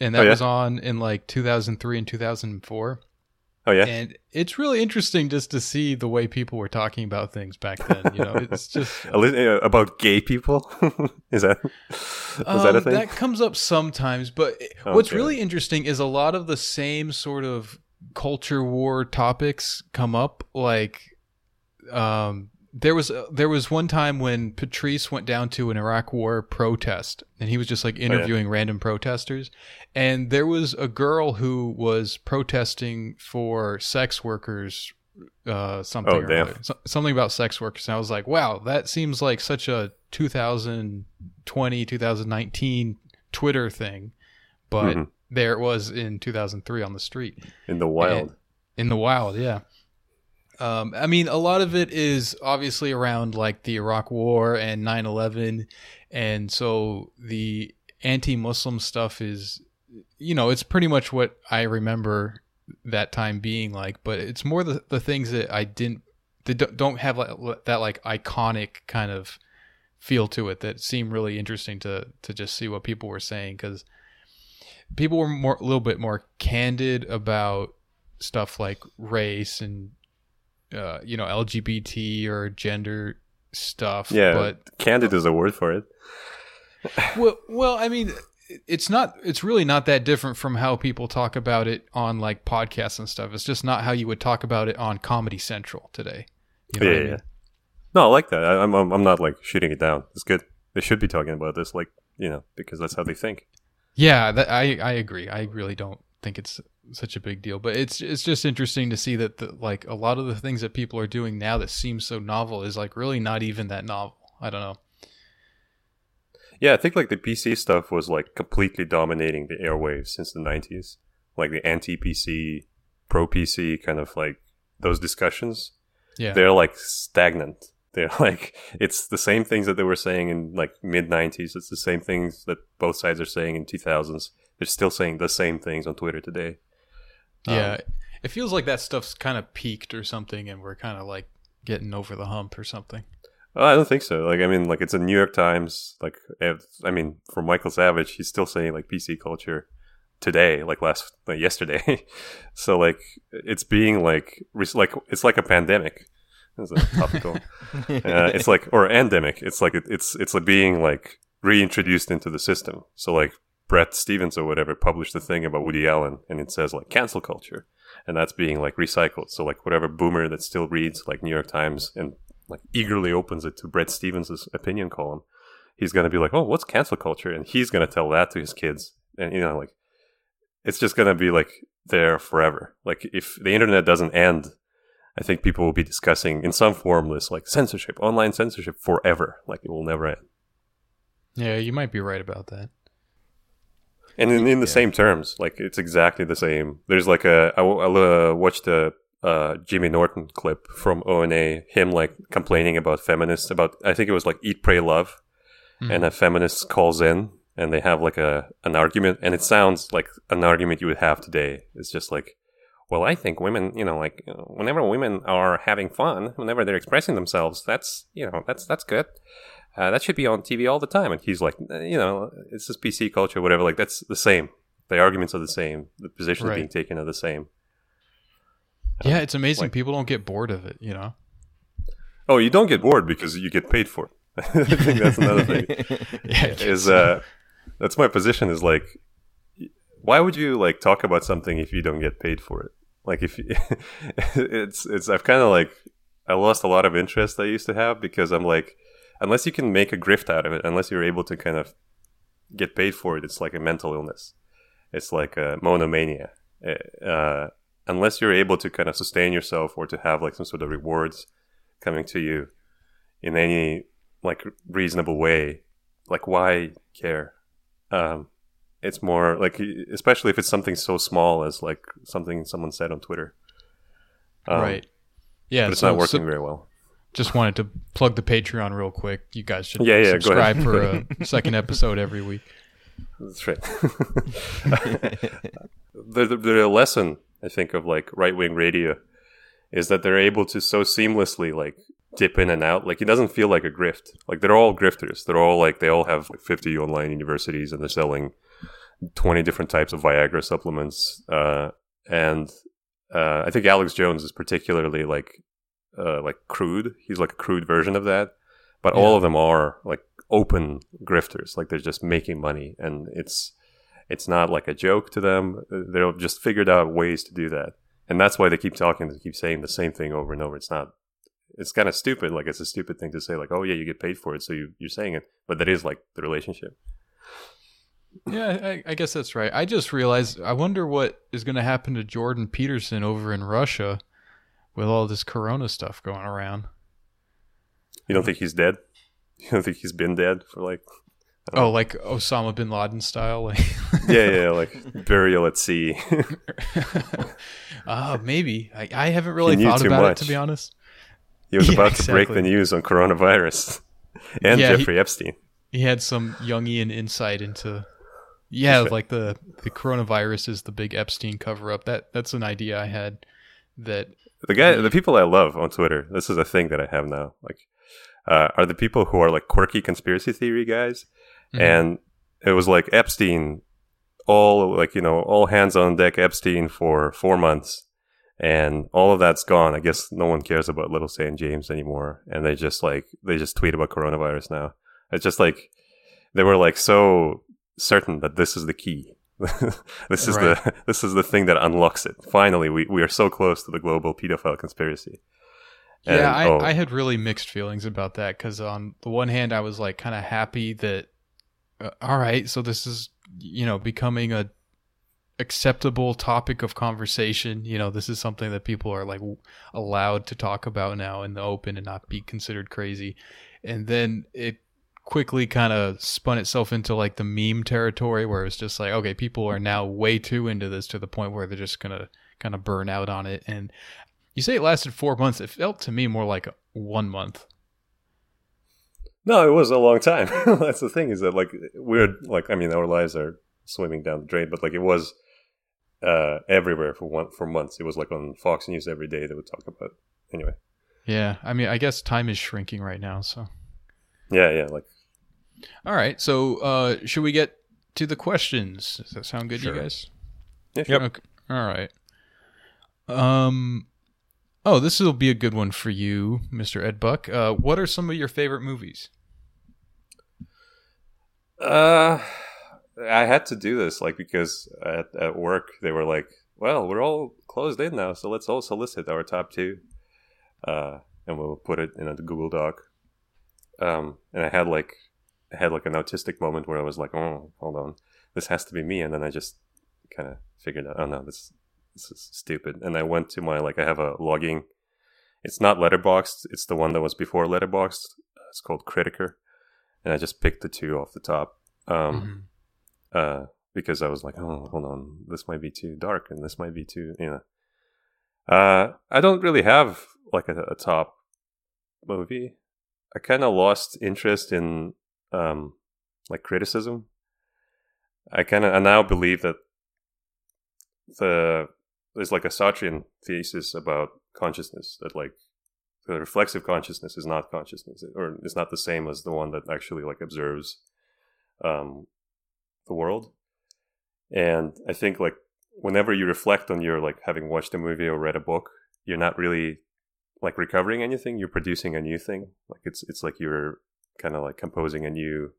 and that Oh, yeah? was on in like 2003 and 2004. Oh yeah, And it's really interesting just to see the way people were talking about things back then. You know, it's just uh, about gay people. Is that is that a Um, thing? That comes up sometimes, but Oh, what's okay. really interesting is a lot of the same sort of culture war topics come up. Like, um, there was there was one time when Patrice went down to an Iraq War protest, and he was just like Oh, interviewing random protesters, and there was a girl who was protesting for sex workers. Uh, something Oh, or other. So- something about sex workers, and I was like, "Wow, that seems like such a 2020, 2019 Twitter thing," but Mhm. there it was in 2003 on the street in the wild. in the wild yeah um, i mean a lot of it is obviously around like the iraq war and 9-11 and so the anti-muslim stuff is you know it's pretty much what i remember that time being like but it's more the, the things that i didn't that don't- have like that like iconic kind of feel to it that seem really interesting to to just see what people were saying because people were more a little bit more candid about stuff like race and uh, you know LGBT or gender stuff. yeah, but candid is a word for it. well, well, I mean, it's not. It's really not that different from how people talk about it on like podcasts and stuff. It's just not how you would talk about it on Comedy Central today. You know yeah, I mean? yeah. No, I like that. I, I'm, I'm I'm not like shooting it down. It's good. They should be talking about this, like you know, because that's how they think. Yeah, that, I I agree. I really don't think it's such a big deal, but it's it's just interesting to see that the, like a lot of the things that people are doing now that seem so novel is like really not even that novel. I don't know. Yeah, I think like the PC stuff was like completely dominating the airwaves since the 90s. Like the anti PC, pro PC kind of like those discussions. Yeah. They're like stagnant. They're like, it's the same things that they were saying in like mid 90s. It's the same things that both sides are saying in 2000s. They're still saying the same things on Twitter today. Yeah, Um, it feels like that stuff's kind of peaked or something, and we're kind of like getting over the hump or something. Oh, I don't think so. Like, I mean, like it's a New York Times. Like, I mean, for Michael Savage, he's still saying like PC culture. today, like last like yesterday. so like it's being like like it's like a pandemic. It's a topical. uh, it's like or endemic. It's like it's it's like being like reintroduced into the system. So like Bret Stephens or whatever published a thing about Woody Allen, and it says like cancel culture, and that's being like recycled. So like whatever boomer that still reads like New York Times and like eagerly opens it to Bret Stephens' opinion column, he's gonna be like, oh, what's cancel culture? And he's gonna tell that to his kids, and you know like it's just gonna be like there forever. Like if the internet doesn't end, I think people will be discussing in some form this like censorship, online censorship forever. Like it will never end. Yeah, you might be right about that. And in, in the yeah. same terms, like it's exactly the same. There's like a I, I watched a uh, Jimmy Norton clip from ONA, him like complaining about feminists about I think it was like Eat Pray Love, mm. and a feminist calls in and they have like a an argument, and it sounds like an argument you would have today. It's just like, well, I think women, you know, like whenever women are having fun, whenever they're expressing themselves, that's you know that's that's good. Uh, that should be on TV all the time. And he's like, you know, it's just PC culture, whatever. Like that's the same. The arguments are the same. The positions right. being taken are the same. Yeah, it's amazing. Like, People don't get bored of it, you know. Oh, you don't get bored because you get paid for it. I think that's another thing. yeah, is uh, that's my position. Is like, why would you like talk about something if you don't get paid for it? Like, if you, it's it's I've kind of like I lost a lot of interest I used to have because I'm like, unless you can make a grift out of it, unless you're able to kind of get paid for it, it's like a mental illness. It's like a monomania. Eh, uh, unless you're able to kind of sustain yourself or to have like some sort of rewards coming to you in any like reasonable way, like why care? Um, it's more like, especially if it's something so small as like something someone said on Twitter. Um, right. Yeah. But it's so, not working so, very well. Just wanted to plug the Patreon real quick. You guys should yeah, yeah, subscribe for a second episode every week. That's right. the, the, the lesson I think of like right wing radio is that they're able to so seamlessly like dip in and out. Like it doesn't feel like a grift. Like they're all grifters. They're all like they all have like 50 online universities and they're selling 20 different types of Viagra supplements. Uh, and uh, I think Alex Jones is particularly like uh, like crude. He's like a crude version of that. But yeah. all of them are like open grifters. Like they're just making money, and it's it's not like a joke to them. They've just figured out ways to do that, and that's why they keep talking. They keep saying the same thing over and over. It's not. It's kind of stupid. Like it's a stupid thing to say. Like, oh yeah, you get paid for it, so you, you're saying it. But that is like the relationship. Yeah, I, I guess that's right. I just realized. I wonder what is going to happen to Jordan Peterson over in Russia with all this corona stuff going around. You don't think he's dead? You don't think he's been dead for like Oh, know. like Osama bin Laden style, like yeah, yeah, like burial at sea. uh, maybe I, I haven't really thought about much. it to be honest. He was yeah, about to exactly. break the news on coronavirus and yeah, Jeffrey he, Epstein. He had some Jungian insight into yeah, right. like the the coronavirus is the big Epstein cover up. That that's an idea I had that the guy, the people I love on Twitter. This is a thing that I have now. Like, uh, are the people who are like quirky conspiracy theory guys, mm-hmm. and it was like Epstein, all like you know, all hands on deck Epstein for four months, and all of that's gone. I guess no one cares about Little St. James anymore, and they just like they just tweet about coronavirus now. It's just like they were like so certain that this is the key this is right. the this is the thing that unlocks it. Finally, we, we are so close to the global pedophile conspiracy. And, yeah, I, oh, I had really mixed feelings about that because on the one hand, I was like kind of happy that uh, all right, so this is you know becoming a acceptable topic of conversation. You know, this is something that people are like allowed to talk about now in the open and not be considered crazy. And then it quickly kind of spun itself into like the meme territory where it's just like okay people are now way too into this to the point where they're just gonna kind of burn out on it. And you say it lasted four months. It felt to me more like one month. No it was a long time. That's the thing is that like we're like i mean our lives are swimming down the drain but like it was uh everywhere for one for months. It was like on fox news every day they would talk about it. anyway. Yeah i mean i guess time is shrinking right now so. Yeah, yeah. Like, all right. So, uh, should we get to the questions. Does that sound good, Sure. you guys? Yeah, Yep. Okay. All right. Um. Oh, this will be a good one for you, Mr. Ed Buck. Uh, what are some of your favorite movies? Uh, I had to do this like because at at work they were like, "Well, we're all closed in now, so let's all solicit our top two, uh, and we'll put it in a Google Doc." Um, and I had like had like an autistic moment where I was like, "Oh, hold on, this has to be me," and then I just kind of figured out, "Oh no, this this is stupid." And I went to my like I have a logging. It's not Letterboxd. It's the one that was before Letterboxd. It's called Criticker and I just picked the two off the top. Um, Mhm. uh, because I was like, oh, hold on, this might be too dark, and this might be too, you know. Uh, I don't really have like a, a top movie. I kind of lost interest in um, like criticism. I kind of I now believe that the there's like a Sartrean thesis about consciousness that like the reflexive consciousness is not consciousness or is not the same as the one that actually like observes um, the world and i think like whenever you reflect on your like having watched a movie or read a book you're not really like recovering anything you're producing a new thing like it's it's like you're kind of like composing a new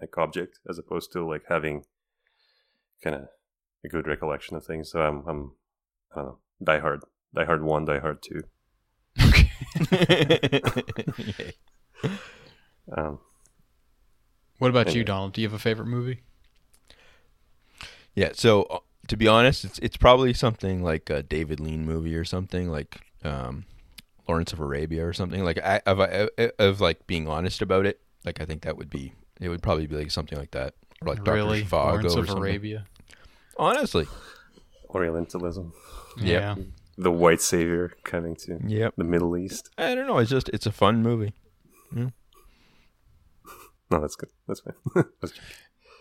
like object as opposed to like having kind of a good recollection of things so i'm i'm i don't know die hard die hard 1 die hard 2 Okay. um What about you, Donald? Do you have a favorite movie? yeah. So uh, to be honest, it's it's probably something like a David Lean movie or something like um, Lawrence of Arabia or something. Like I of, of, of like being honest about it. Like I think that would be it would probably be like something like that or like really? Doctor Zhivago Lawrence or of something. Arabia. Honestly, orientalism Yeah. Yeah. the white savior coming to yep. the Middle East. I don't know. It's just it's a fun movie. No, that's good. That's fine. That's-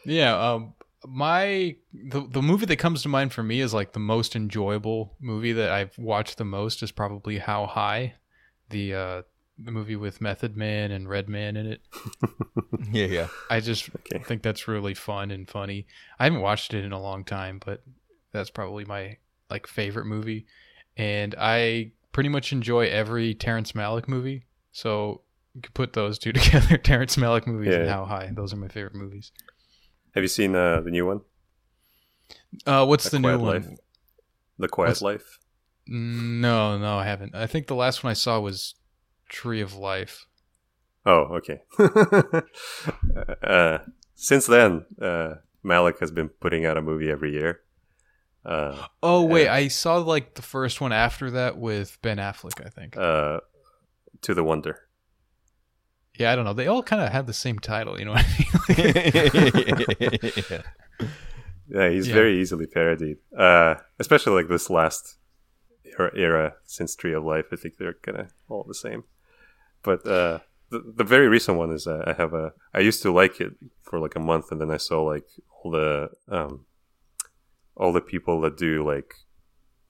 Yeah, um my the the movie that comes to mind for me is like the most enjoyable movie that I've watched the most is probably How High, the uh the movie with Method Man and Redman in it. Yeah, yeah. I just okay. think that's really fun and funny. I haven't watched it in a long time, but that's probably my like favorite movie. And I pretty much enjoy every Terrence Malick movie. So you could put those two together, Terrence Malick movies and How High. Those are my favorite movies. Have you seen uh, the new one? Uh, what's A the new one? Life. The Quiet What's- Life. No, no, I haven't. I think the last one I saw was Tree of Life. Oh, okay. uh, since then, uh, Malick has been putting out a movie every year. Uh, Oh wait. I saw like the first one after that with Ben Affleck. I think. uh, to the Wonder. Yeah, I don't know. They all kind of had the same title. You know what I mean? yeah. Yeah, he's Yeah. very easily parodied. Uh, especially like this last era, era since Tree of Life. I think they're kind of all the same. But uh, the the very recent one is uh, I have a. I used to like it for like a month, and then I saw like all the um, all the people that do like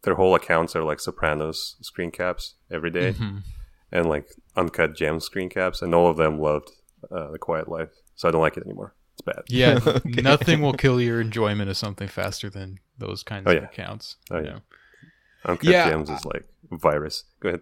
their whole accounts are like Sopranos screen caps every day, Mhm. And like uncut gem screen caps, and all of them loved uh, the Quiet Life. So I don't like it anymore. It's bad. Yeah, Okay. nothing will kill your enjoyment of something faster than those kinds Oh, of accounts. Oh, you yeah. know? Uncut Yeah, gems is like virus. Go ahead.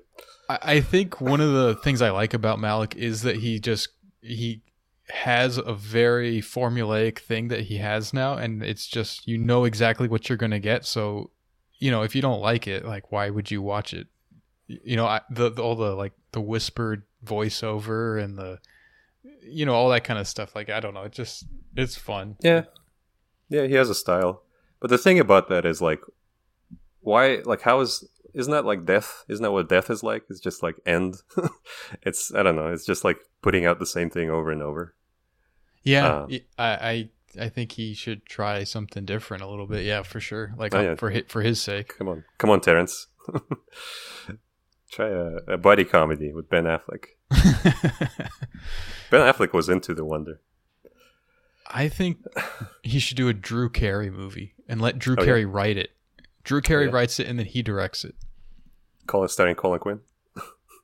I, I think one of the things I like about Malick is that he just he has a very formulaic thing that he has now, and it's just you know exactly what you're gonna get. So, you know, if you don't like it, like why would you watch it? Y- You know, I, the, the all the like the whispered voiceover and the you know all that kind of stuff. Like I don't know, it just it's fun. Yeah. Yeah, he has a style. But the thing about that is like why like how is isn't that like death? Isn't that what death is like? It's just like end. it's I don't know, it's just like putting out the same thing over and over. Yeah, Uh, y- I, I I think he should try something different a little bit. Yeah, for sure. Like Oh, uh, yeah. for his, for his sake. Come on. Come on, Terrence. Try a, a buddy comedy with Ben Affleck. Ben Affleck was into the wonder. I think he should do a Drew Carey movie and let Drew Oh, yeah. Carey write it. Drew Carey yeah? writes it and then he directs it. Call it starring Colin Quinn.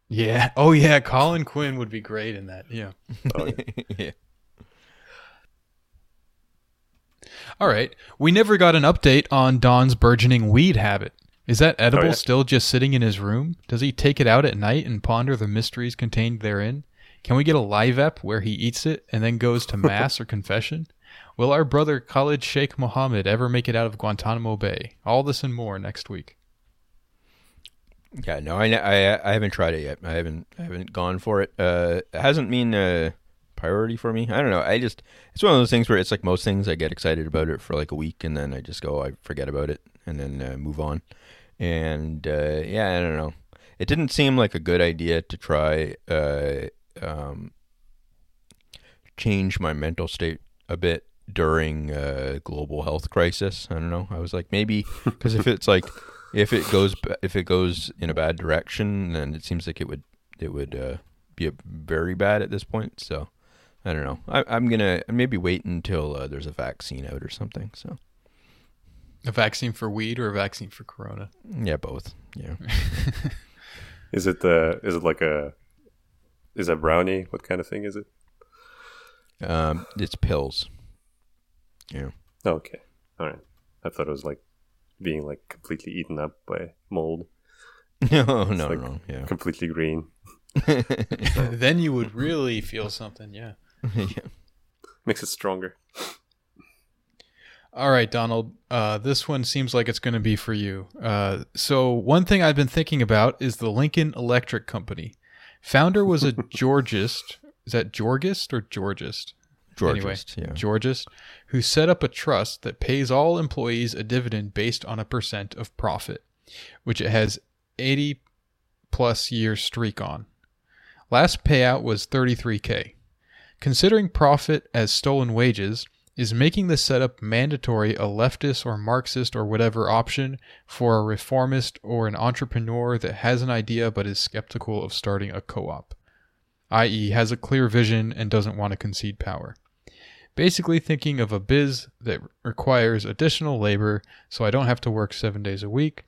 Yeah. Oh yeah, Colin Quinn would be great in that. Yeah. Oh, yeah. yeah. All right. We never got an update on Don's burgeoning weed habit. Is that edible Oh, yeah. still just sitting in his room? Does he take it out at night and ponder the mysteries contained therein? Can we get a live ep where he eats it and then goes to mass or confession? Will our brother Khalid Sheikh Mohammed ever make it out of Guantanamo Bay? All this and more next week. Yeah, no, I, I I haven't tried it yet. I haven't I haven't gone for it. Uh, it hasn't been a priority for me. I don't know. I just it's one of those things where it's like most things. I get excited about it for like a week, and then I just go, I forget about it, and then uh, move on. And uh, yeah, I don't know. It didn't seem like a good idea to try uh, um, change my mental state a bit during a global health crisis. I don't know. I was like maybe because if it's like if it goes if it goes in a bad direction, then it seems like it would it would uh, be very bad at this point. So I don't know. I, I'm gonna maybe wait until uh, there's a vaccine out or something. So A vaccine for weed or a vaccine for corona? yeah, both. Yeah. Is it the? Is it like a? Is a brownie? What kind of thing is it? Um, it's pills. Yeah. Okay, all right. I thought it was like being like completely eaten up by mold, No, no, like- no. Yeah. completely green. then you would really feel something, yeah. yeah. Makes it stronger. All right, Donald. Uh, this one seems like it's going to be for you. Uh, so, one thing I've been thinking about is the Lincoln Electric Company. Founder was a Georgist. Is that Georgist or Georgist? Anyway, Georgist, yeah. Georgist, who set up a trust that pays all employees a dividend based on a percent of profit, which it has 80 plus year streak on. Last payout was 33k. Considering profit as stolen wages, is making the setup mandatory a leftist or Marxist or whatever option for a reformist or an entrepreneur that has an idea but is skeptical of starting a co op, i.e., has a clear vision and doesn't want to concede power? Basically, thinking of a biz that requires additional labor so I don't have to work seven days a week,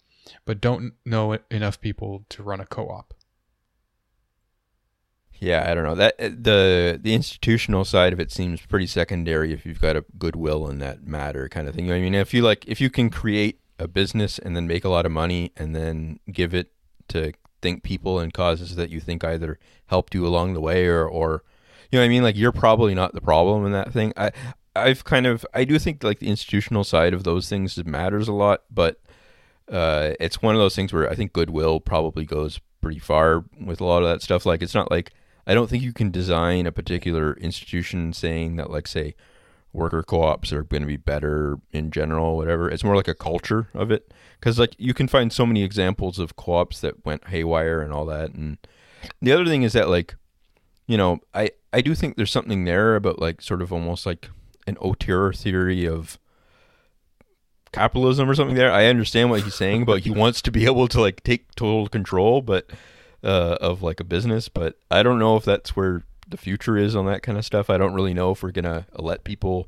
but don't know enough people to run a co op. Yeah, I don't know that uh, the the institutional side of it seems pretty secondary if you've got a goodwill in that matter kind of thing. I mean, if you like, if you can create a business and then make a lot of money and then give it to think people and causes that you think either helped you along the way or or you know what I mean, like you're probably not the problem in that thing. I I've kind of I do think like the institutional side of those things matters a lot, but uh, it's one of those things where I think goodwill probably goes pretty far with a lot of that stuff. Like it's not like I don't think you can design a particular institution saying that like say worker co-ops are going to be better in general whatever. It's more like a culture of it. Because like you can find so many examples of co-ops that went haywire and all that and the other thing is that like you know i i do think there's something there about like sort of almost like an auteur theory of capitalism or something there. I understand what he's saying but he wants to be able to like take total control but uh, of like a business, but I don't know if that's where the future is on that kind of stuff. I don't really know if we're gonna let people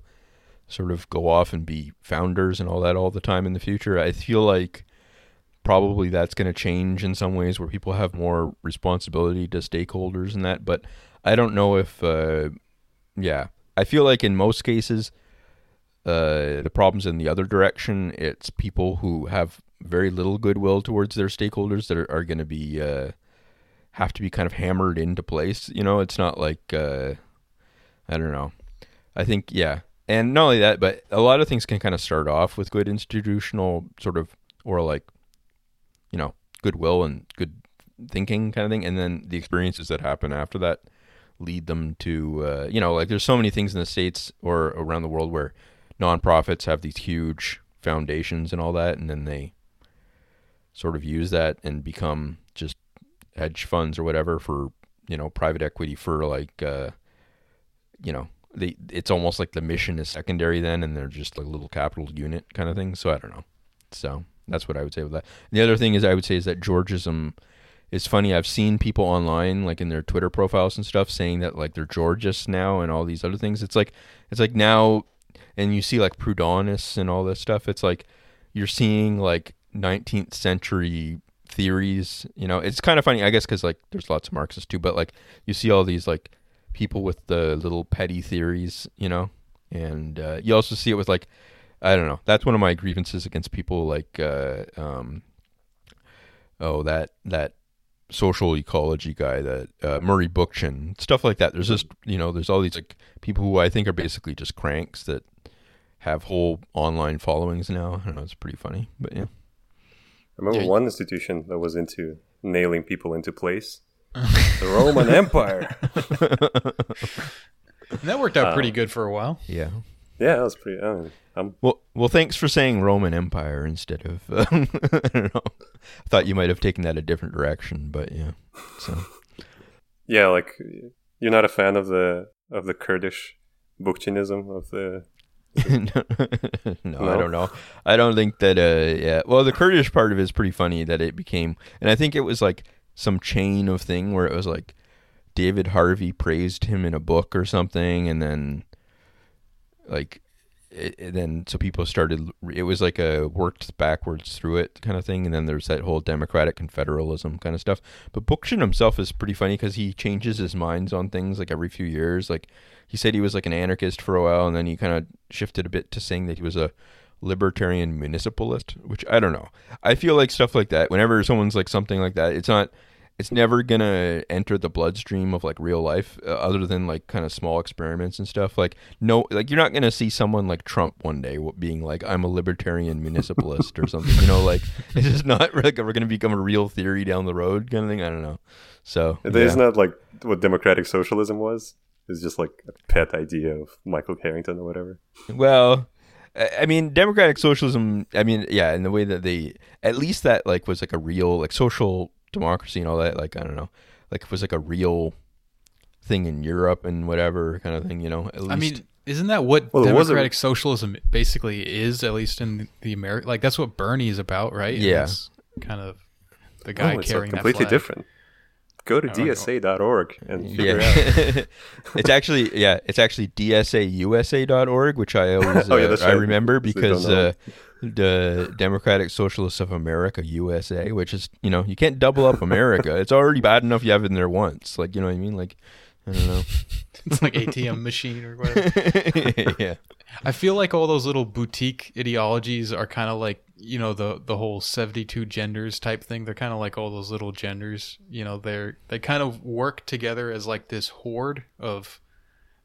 sort of go off and be founders and all that all the time in the future. I feel like probably that's going to change in some ways where people have more responsibility to stakeholders and that, but I don't know if uh, yeah. I feel like in most cases uh, the problem's in the other direction. It's people who have very little goodwill towards their stakeholders that are, are going to be uh, have to be kind of hammered into place. You know, it's not like uh, I don't know. I think yeah, and not only that, but a lot of things can kind of start off with good institutional sort of or like you know goodwill and good thinking kind of thing, and then the experiences that happen after that lead them to uh, you know like there's so many things in the states or around the world where nonprofits have these huge foundations and all that, and then they sort of use that and become just hedge funds or whatever for you know private equity for like uh, you know they it's almost like the mission is secondary then, and they're just like a little capital unit kind of thing. So I don't know. So that's what I would say with that. The other thing is I would say is that Georgism it's funny. I've seen people online, like in their Twitter profiles and stuff, saying that like they're Georgists now and all these other things. It's like it's like now, and you see like Proudhonists and all this stuff. It's like you're seeing like 19th century theories. You know, it's kind of funny, I guess, because like there's lots of Marxists too, but like you see all these like people with the little petty theories. You know, and uh, you also see it with like I don't know. That's one of my grievances against people like uh, um, oh that that social ecology guy that uh, Murray Bookchin stuff like that. There's just you know there's all these like people who I think are basically just cranks that have whole online followings now. I don't know. It's pretty funny, but yeah. I remember Yeah. one institution that was into nailing people into place. the Roman Empire. That worked out Uh, pretty good for a while. Yeah. Yeah, that was pretty. I mean, I'm Well, well, thanks for saying Roman Empire instead of. Uh, I don't know. I thought you might have taken that a different direction, but yeah. So yeah, like you're not a fan of the of the Kurdish Bookchinism of the. no, I don't know. I don't think that. Uh, yeah. Well, the Kurdish part of it is pretty funny that it became, and I think it was like some chain of thing where it was like David Harvey praised him in a book or something, and then like. It, it then so people started it was like a worked backwards through it kind of thing and then there's that whole democratic confederalism kind of stuff. But Bookchin himself is pretty funny because he changes his minds on things like every few years. Like he said he was like an anarchist for a while and then he kind of shifted a bit to saying that he was a libertarian municipalist which i don't know. I feel like stuff like that whenever someone's like something like that it's not it's never gonna enter the bloodstream of like real life uh, other than like kind of small experiments and stuff like no like you're not gonna see someone like trump one day being like i'm a libertarian municipalist or something you know like it's just not like we're gonna become a real theory down the road kind of thing i don't know so It yeah. Isn't that like what democratic socialism was? It's just like a pet idea of Michael Harrington or whatever. Well, I I mean, democratic socialism. I mean, yeah, in the way that they, at least that like was like a real like social democracy and all that. Like I don't know, like it was like a real thing in Europe and whatever kind of thing. You know, at least. I mean, isn't that what Well, it was a- democratic socialism basically is? At least in the America, like that's what Bernie is about, right? And Yeah. that's kind of the guy oh, carrying completely that flag. different. Go to I don't dsa.org and figure out. yeah, it's actually yeah, it's actually dsausa.org, which I always Oh, yeah, uh, that's I remember because uh, the Democratic Socialists of America USA, which is you know you can't double up America. it's already bad enough you have it in there once. Like you know what I mean? Like I don't know. It's like ATM machine or whatever. yeah. I feel like all those little boutique ideologies are kind of like you know the the whole seventy two genders type thing. They're kind of like all those little genders. You know, they're they kind of work together as like this horde of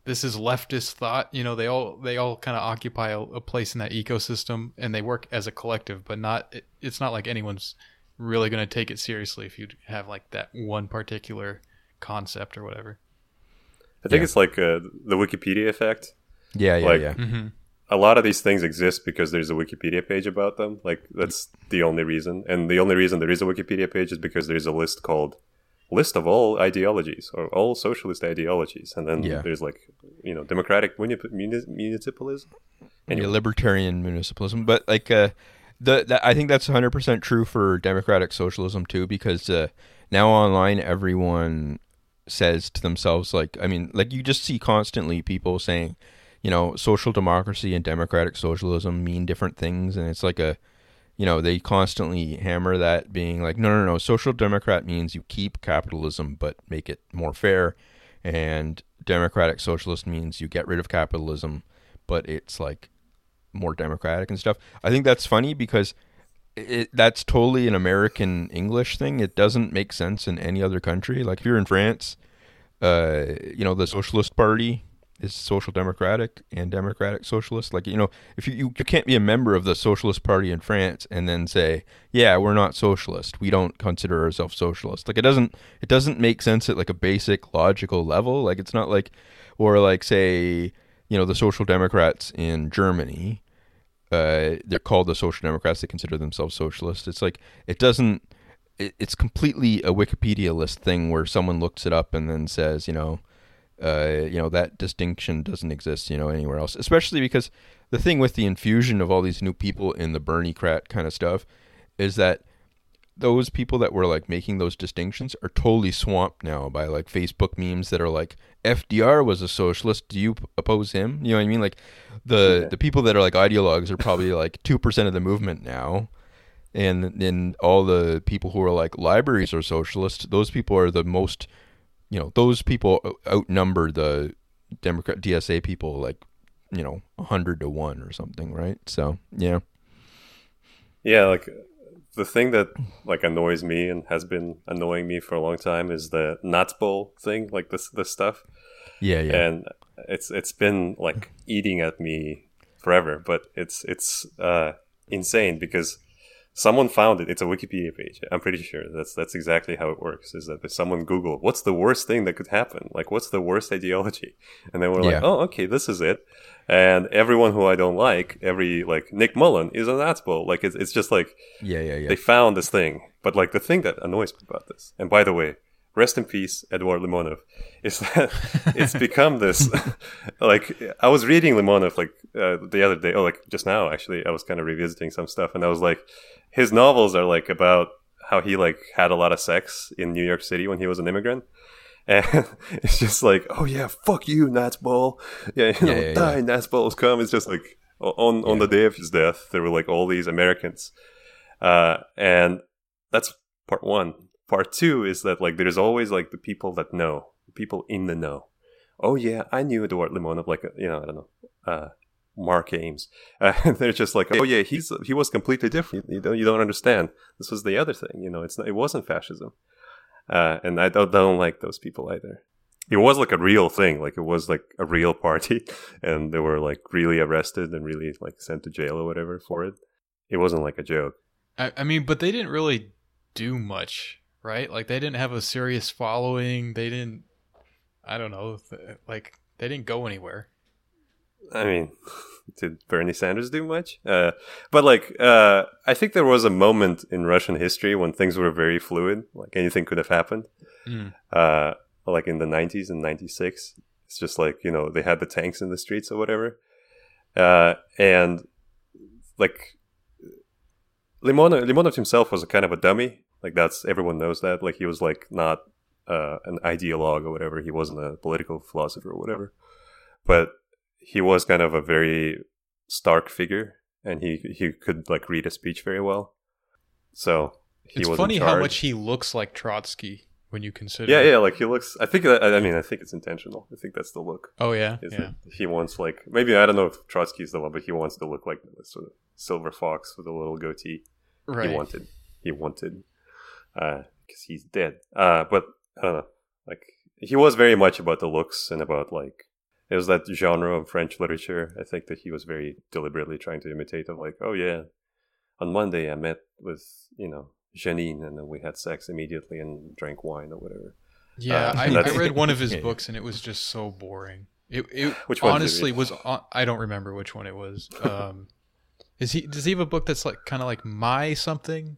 this is leftist thought. You know, they all they all kind of occupy a, a place in that ecosystem and they work as a collective, but not it, it's not like anyone's really going to take it seriously if you have like that one particular concept or whatever. I think Yeah. it's like uh, the Wikipedia effect. Yeah, yeah, Like- yeah. Mm-hmm. A lot of these things exist because there's a Wikipedia page about them. Like that's the only reason, and the only reason there is a Wikipedia page is because there's a list called "List of all ideologies" or all socialist ideologies, and then Yeah. there's like you know democratic muni- muni- municipalism. Anyway. Yeah, libertarian municipalism, but like uh, the, the I think that's 100% true for democratic socialism too because uh, now online everyone says to themselves like I mean like you just see constantly people saying you know social democracy and democratic socialism mean different things and it's like a you know they constantly hammer that being like no no no social democrat means you keep capitalism but make it more fair and democratic socialist means you get rid of capitalism but it's like more democratic and stuff. I think that's funny because it, that's totally an American English thing. It doesn't make sense in any other country. Like if you're in France, uh, you know, the Socialist Party is social democratic and democratic socialist. Like, you know, if you, you, you can't be a member of the Socialist Party in France and then say, yeah, we're not socialist. We don't consider ourselves socialist. Like it doesn't, it doesn't make sense at like a basic logical level. Like it's not like, or like say, you know, the Social Democrats in Germany, uh, they're called the Social Democrats. They consider themselves socialist. It's like it doesn't. It, it's completely a Wikipedia list thing where someone looks it up and then says, you know, uh, you know that distinction doesn't exist, you know, anywhere else. Especially because the thing with the infusion of all these new people in the Bernie crat kind of stuff is that those people that were like making those distinctions are totally swamped now by like Facebook memes that are like FDR was a socialist. Do you oppose him? You know what I mean? Like the Yeah. the people that are like ideologues are probably like two percent of the movement now, and then all the people who are like libraries are socialist. Those people are the most, you know, those people outnumber the Democrat DSA people like you know, a hundred to one or something, right? So yeah, Yeah, like the thing that like annoys me and has been annoying me for a long time is the nuts bowl thing, like this this stuff. yeah, yeah, and it's it's been like eating at me forever but it's it's uh insane because someone found it. It's a wikipedia page. I'm pretty sure. That's that's exactly how it works is that if someone google what's the worst thing that could happen? Like what's the worst ideology? And then we're Yeah. like oh okay this is it. And everyone who i don't like every like nick mullen is an asshole. Like it's, it's just like yeah, yeah, yeah. they found this thing. But like the thing that annoys me about this, and by the way, rest in peace, Eduard Limonov, is that it's become this. like I was reading Limonov like uh, the other day, oh, like just now actually, I was kind of revisiting some stuff, and I was like, his novels are like about how he like had a lot of sex in New York City when he was an immigrant. And it's just like, oh yeah, fuck you, Natsbol. Yeah, you know, Yeah, yeah, die, Natsbols come. It's just like on on the day of his death, there were like all these Americans uh, and that's part one. Part two is that like there's always like the people that know, people in the know. Oh yeah, I knew Eduard Limonov, like you know, I don't know, uh, Mark Ames. Uh, they're just like, oh yeah, he's he was completely different. You don't you don't understand. This was the other thing. You know, it's not, it wasn't fascism. Uh, and I don't, don't like those people either. It was like a real thing, like it was like a real party, and they were like really arrested and really like sent to jail or whatever for it. It wasn't like a joke. I, I mean, but they didn't really do much, right? Like they didn't have a serious following. They didn't. I don't know. Like they didn't go anywhere. I mean, did Bernie Sanders do much? Uh, but like, uh, I think there was a moment in Russian history when things were very fluid. Like anything could have happened. Mm. Uh, like in the '90s and '96, it's just like you know they had the tanks in the streets or whatever, uh, and like Limonov, Limonov himself was a kind of a dummy. Like that's everyone knows that. Like he was like not uh, an ideologue or whatever. He wasn't a political philosopher or whatever. But he was kind of a very stark figure, and he he could like read a speech very well. So he It's was funny how much he looks like Trotsky when you consider. Yeah, yeah. Like he looks. I think. That, I mean, I think it's intentional. I think that's the look. Oh yeah, yeah. he wants like maybe I don't know if Trotsky's the one, but he wants to look like sort of silver fox with a little goatee. Right. He wanted. He wanted. Because he's dead. Uh, but I don't know. Like he was very much about the looks and about like it was that genre of French literature. I think that he was very deliberately trying to imitate of like, oh yeah, on Monday I met with you know Janine and then we had sex immediately and drank wine or whatever. Yeah, Uh, I, I read one of his Yeah. books and it was just so boring. It, it Which one honestly was. on- I don't remember which one it was. Um, is he? Does he have a book that's like kind of like my something?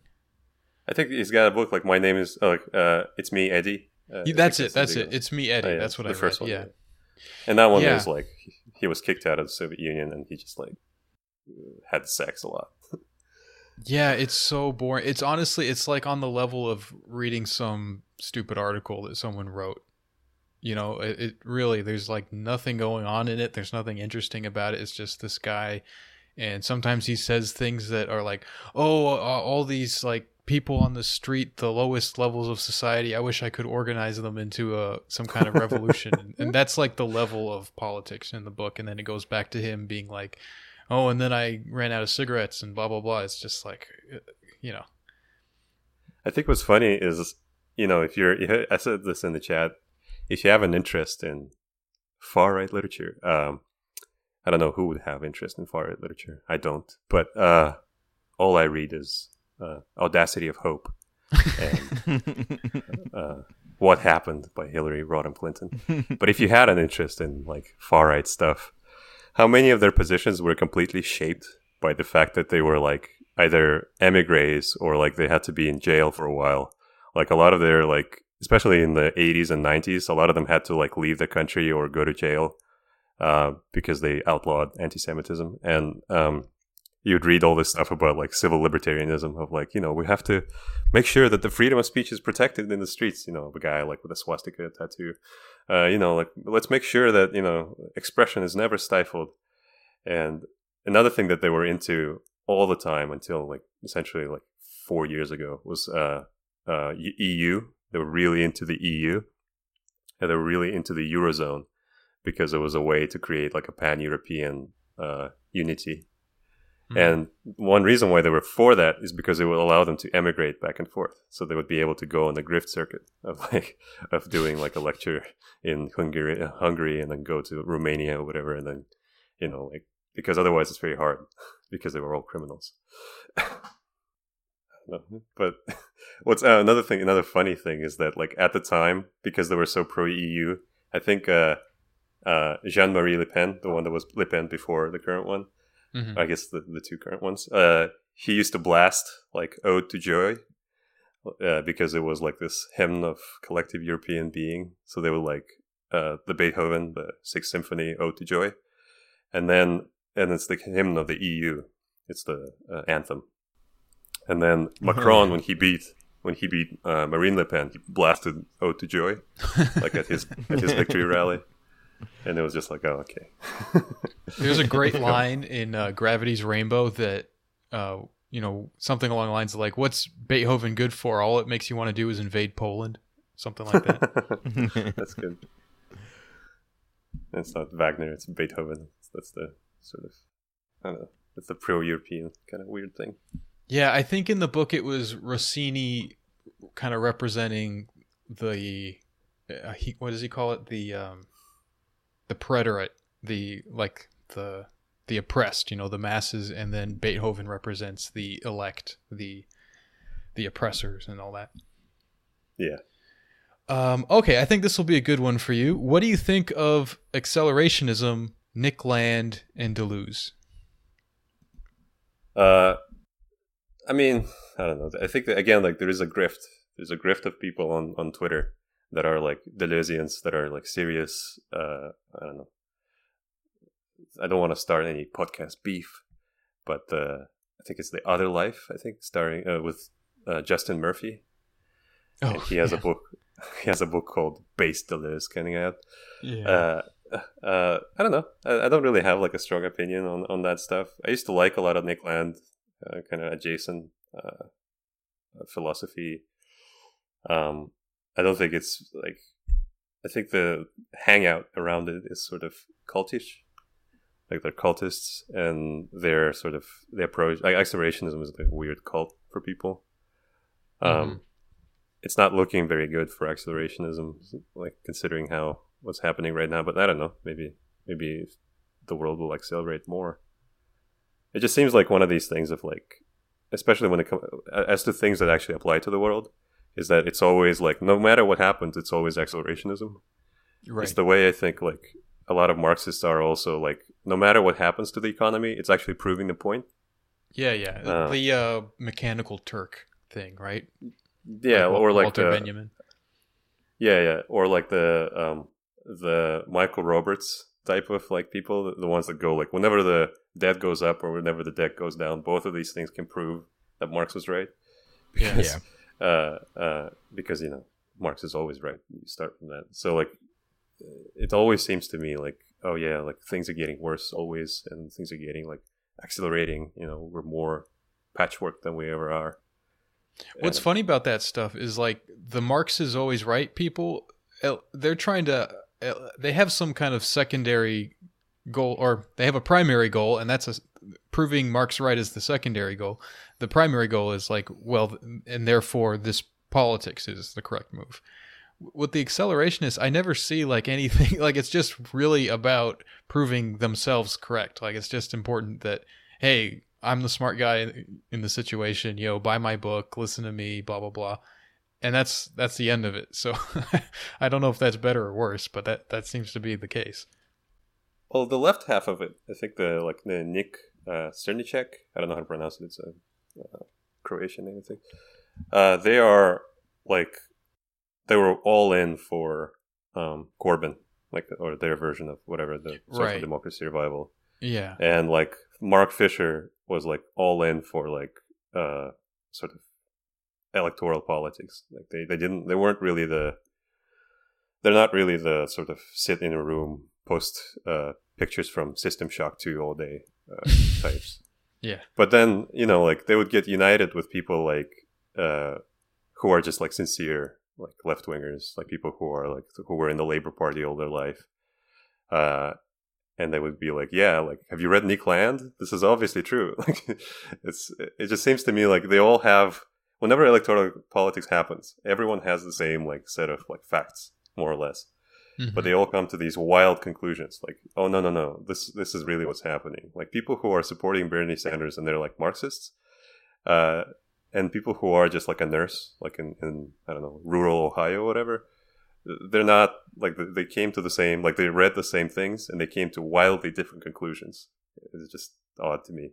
I think he's got a book like my name is uh, like uh, it's me Eddie. Uh, that's it. That's it. It's me, Eddie. Oh, yeah, That's what the I first read. one. yeah. And that one Yeah. is like he- he was kicked out of the Soviet Union and he just like had sex a lot. Yeah, it's so boring. It's honestly, it's like on the level of reading some stupid article that someone wrote. You know, it, it really, there's like nothing going on in it. There's nothing interesting about it. It's just this guy. And sometimes he says things that are like, oh, uh, all these like people on the street, the lowest levels of society, I wish I could organize them into a, some kind of revolution. and that's like the level of politics in the book. And then it goes back to him being like, oh, and then I ran out of cigarettes and blah blah blah. It's just like, uh, you know, I think what's funny is, you know, if you're, I said this in the chat, if you have an interest in far right literature, um, I don't know who would have interest in far right literature. I don't, but uh, all I read is uh, Audacity of Hope and uh, What Happened by Hillary Rodham Clinton. but if you had an interest in like far right stuff, how many of their positions were completely shaped by the fact that they were like either emigres or like they had to be in jail for a while? Like a lot of their like, especially in the 80s and 90s, a lot of them had to like leave the country or go to jail uh, because they outlawed anti-Semitism. And um, you'd read all this stuff about like civil libertarianism of like, you know, we have to make sure that the freedom of speech is protected in the streets. You know, the guy like with a swastika tattoo. Uh, you know, like let's make sure that you know expression is never stifled. And another thing that they were into all the time until like essentially like four years ago was uh, uh, EU. They were really into the EU, and they were really into the eurozone because it was a way to create like a pan-European uh, unity. Mhm. And one reason why they were for that is because it would allow them to emigrate back and forth, so they would be able to go on the grift circuit of like of doing like a lecture in Hungary, uh, Hungary, and then go to Romania or whatever, and then you know like because otherwise it's very hard because they were all criminals. But what's uh, another thing? Another funny thing is that like at the time because they were so pro EU, I think uh, uh, Jean Marie Le Pen, the one that was Le Pen before the current one, Mhm. I guess the, the two current ones. Uh, he used to blast like "Ode to Joy" uh, because it was like this hymn of collective European being. So they were like uh, the Beethoven, the Sixth Symphony, "Ode to Joy," and then and it's the hymn of the EU. It's the uh, anthem. And then Macron, when he beat when he beat uh, Marine Le Pen, he blasted "Ode to Joy" like at his at his victory rally, and it was just like, oh, okay. There's a great line in uh, Gravity's Rainbow that, uh, you know, something along the lines of like, "What's Beethoven good for? All it makes you want to do is invade Poland." Something like that. That's good. It's not Wagner, it's Beethoven. That's the sort of, I don't know, it's the pro European kind of weird thing. yeah, I think in the book it was Rossini, kind of representing the, uh, he, what does he call it? The, um, the preterite, the like the the oppressed, you know, the masses, and then Beethoven represents the elect, the the oppressors, and all that. Yeah. Um, okay, I think this will be a good one for you. What do you think of accelerationism, Nick Land, and Deleuze? Uh, I mean, I don't know. I think that, again, like there is a grift. There's a grift of people on on Twitter that are like Deleuzians that are like serious. Uh, I don't know. I don't want to start any podcast beef, but uh, I think it's the Other Life. I think starring uh, with uh, Justin Murphy. Oh, and he has yeah. a book. He has a book called Base Deleuze coming out. Yeah. Uh, uh, I don't know. I, I don't really have like a strong opinion on, on that stuff. I used to like a lot of Nick Land, uh, kind of adjacent uh, philosophy. Um, I don't think it's like. I think the hangout around it is sort of cultish. Like they're cultists, and their sort of their approach. Like accelerationism is like a weird cult for people. Um, Mhm. it's not looking very good for accelerationism, like considering how what's happening right now. But I don't know. Maybe maybe the world will accelerate more. It just seems like one of these things of like, especially when it comes as to things that actually apply to the world, is that it's always like no matter what happens, it's always accelerationism. right. It's the way I think like a lot of Marxists are also like no matter what happens to the economy, it's actually proving the point. yeah, yeah. Uh, the uh, mechanical Turk thing, right? Yeah, Wa- or like Walter the Benjamin. Yeah, yeah, or like the um the Michael Roberts type of like people, the- the ones that go like whenever the debt goes up or whenever the debt goes down, both of these things can prove that Marx was right. Yeah. Uh, uh, because you know Marx is always right. You start from that. So like, it always seems to me like, oh yeah, like things are getting worse always, and things are getting like accelerating. You know, we're more patchwork than we ever are. What's And- funny about that stuff is like the Marx is always right people, they're trying to, they have some kind of secondary goal, or they have a primary goal, and that's a, proving Marx right is the secondary goal. The primary goal is like, well, and therefore this politics is the correct move. With the accelerationists, I never see like anything like it's just really about proving themselves correct. Like it's just important that hey, I'm the smart guy in- the situation. Know, buy my book, listen to me, blah blah blah, and that's that's the end of it. So I don't know if that's better or worse, but that that seems to be the case. Well, the left half of it, I think the like the Nick uh, Srnicek, I don't know how to pronounce it. It's a uh, Croatian name, I think. Uh, they are like they were all in for um, Corbyn, like or their version of whatever the social Right. democracy revival, Yeah, and like Mark Fisher was like all in for like uh, sort of electoral politics. Like they, they didn't they weren't really the they're not really the sort of sit in a room post uh, pictures from System Shock 2 all day uh, types. yeah, But then, you know, like they would get united with people like uh, who are just like sincere, like left wingers, like people who are like who were in the Labor Party all their life, uh, and they would be like, "Yeah, like, have you read Nick Land? This is obviously true." Like, it's it just seems to me like they all have. Whenever electoral politics happens, everyone has the same like set of like facts, more or less, Mhm. but they all come to these wild conclusions. Like, oh no, no, no, this this is really what's happening. Like people who are supporting Bernie Sanders and they're like Marxists, uh, and people who are just like a nurse, like in, in I don't know rural Ohio or whatever, they're not like they- they came to the same like they read the same things and they came to wildly different conclusions. It's just odd to me.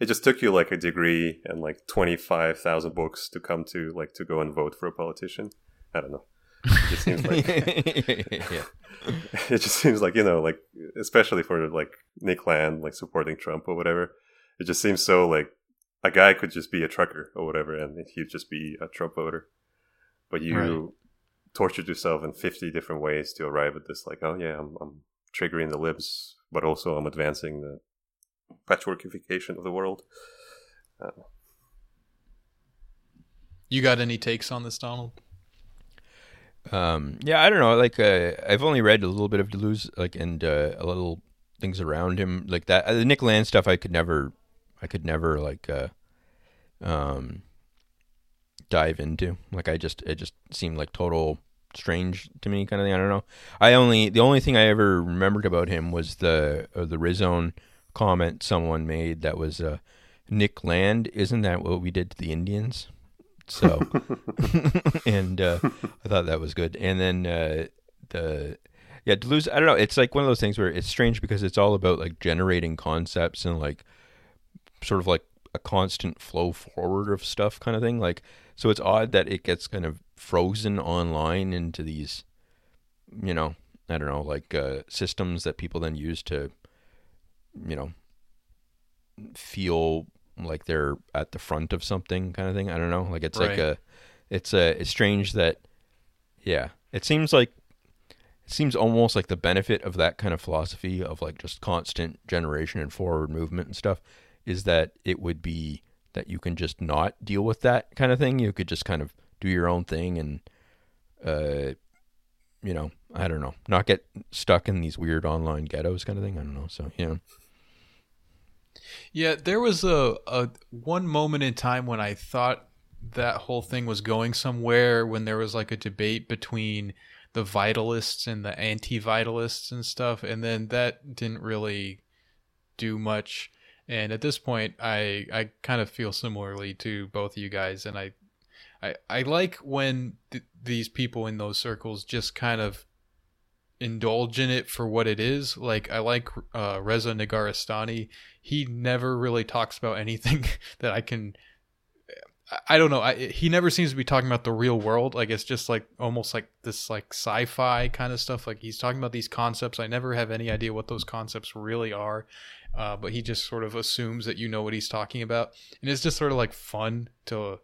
It just took you like a degree and like twenty five thousand books to come to like to go and vote for a politician. I don't know. It just seems like yeah. it just seems like you know like especially for like Nick Land like supporting Trump or whatever. It just seems so like a guy could just be a trucker or whatever and he'd just be a Trump voter. But you Right. tortured yourself in 50 different ways to arrive at this like oh yeah I'm, I'm triggering the libs but also I'm advancing the patchworkification of the world. Uh, You got any takes on this, Donald? Um, yeah, I don't know. Like, uh, I've only read a little bit of Deleuze, like, and uh, a little things around him, like that. Uh, the Nick Land stuff, I could never, I could never like, uh, um, dive into. Like, I just, it just seemed like total strange to me, kind of thing. I don't know. I only, the only thing I ever remembered about him was the uh, the Rhizome comment someone made that was, uh, Nick Land, isn't that what we did to the Indians? So, and uh, I thought that was good. And then uh, the yeah, Deleuze. I don't know. It's like one of those things where it's strange because it's all about like generating concepts and like sort of like a constant flow forward of stuff, kind of thing. Like, so it's odd that it gets kind of frozen online into these, you know, I don't know, like uh, systems that people then use to, you know, feel like they're at the front of something kind of thing. I don't know. Like it's like a it's a it's strange that yeah. It seems like it seems almost like the benefit of that kind of philosophy of like just constant generation and forward movement and stuff is that it would be that you can just not deal with that kind of thing. You could just kind of do your own thing and uh you know, I don't know, not get stuck in these weird online ghettos kind of thing. I don't know. So, yeah. Yeah, there was a, a one moment in time when I thought that whole thing was going somewhere when there was like a debate between the vitalists and the anti-vitalists and stuff and then that didn't really do much. And at this point I I kind of feel similarly to both of you guys and I I, I like when th- these people in those circles just kind of indulge in it for what it is. Like I like uh, Reza Negarestani. He never really talks about anything that I can. I- don't know. I, he never seems to be talking about the real world. Like it's just like almost like this like sci-fi kind of stuff. Like he's talking about these concepts. I never have any idea what those concepts really are. Uh, but he just sort of assumes that you know what he's talking about, and it's just sort of like fun to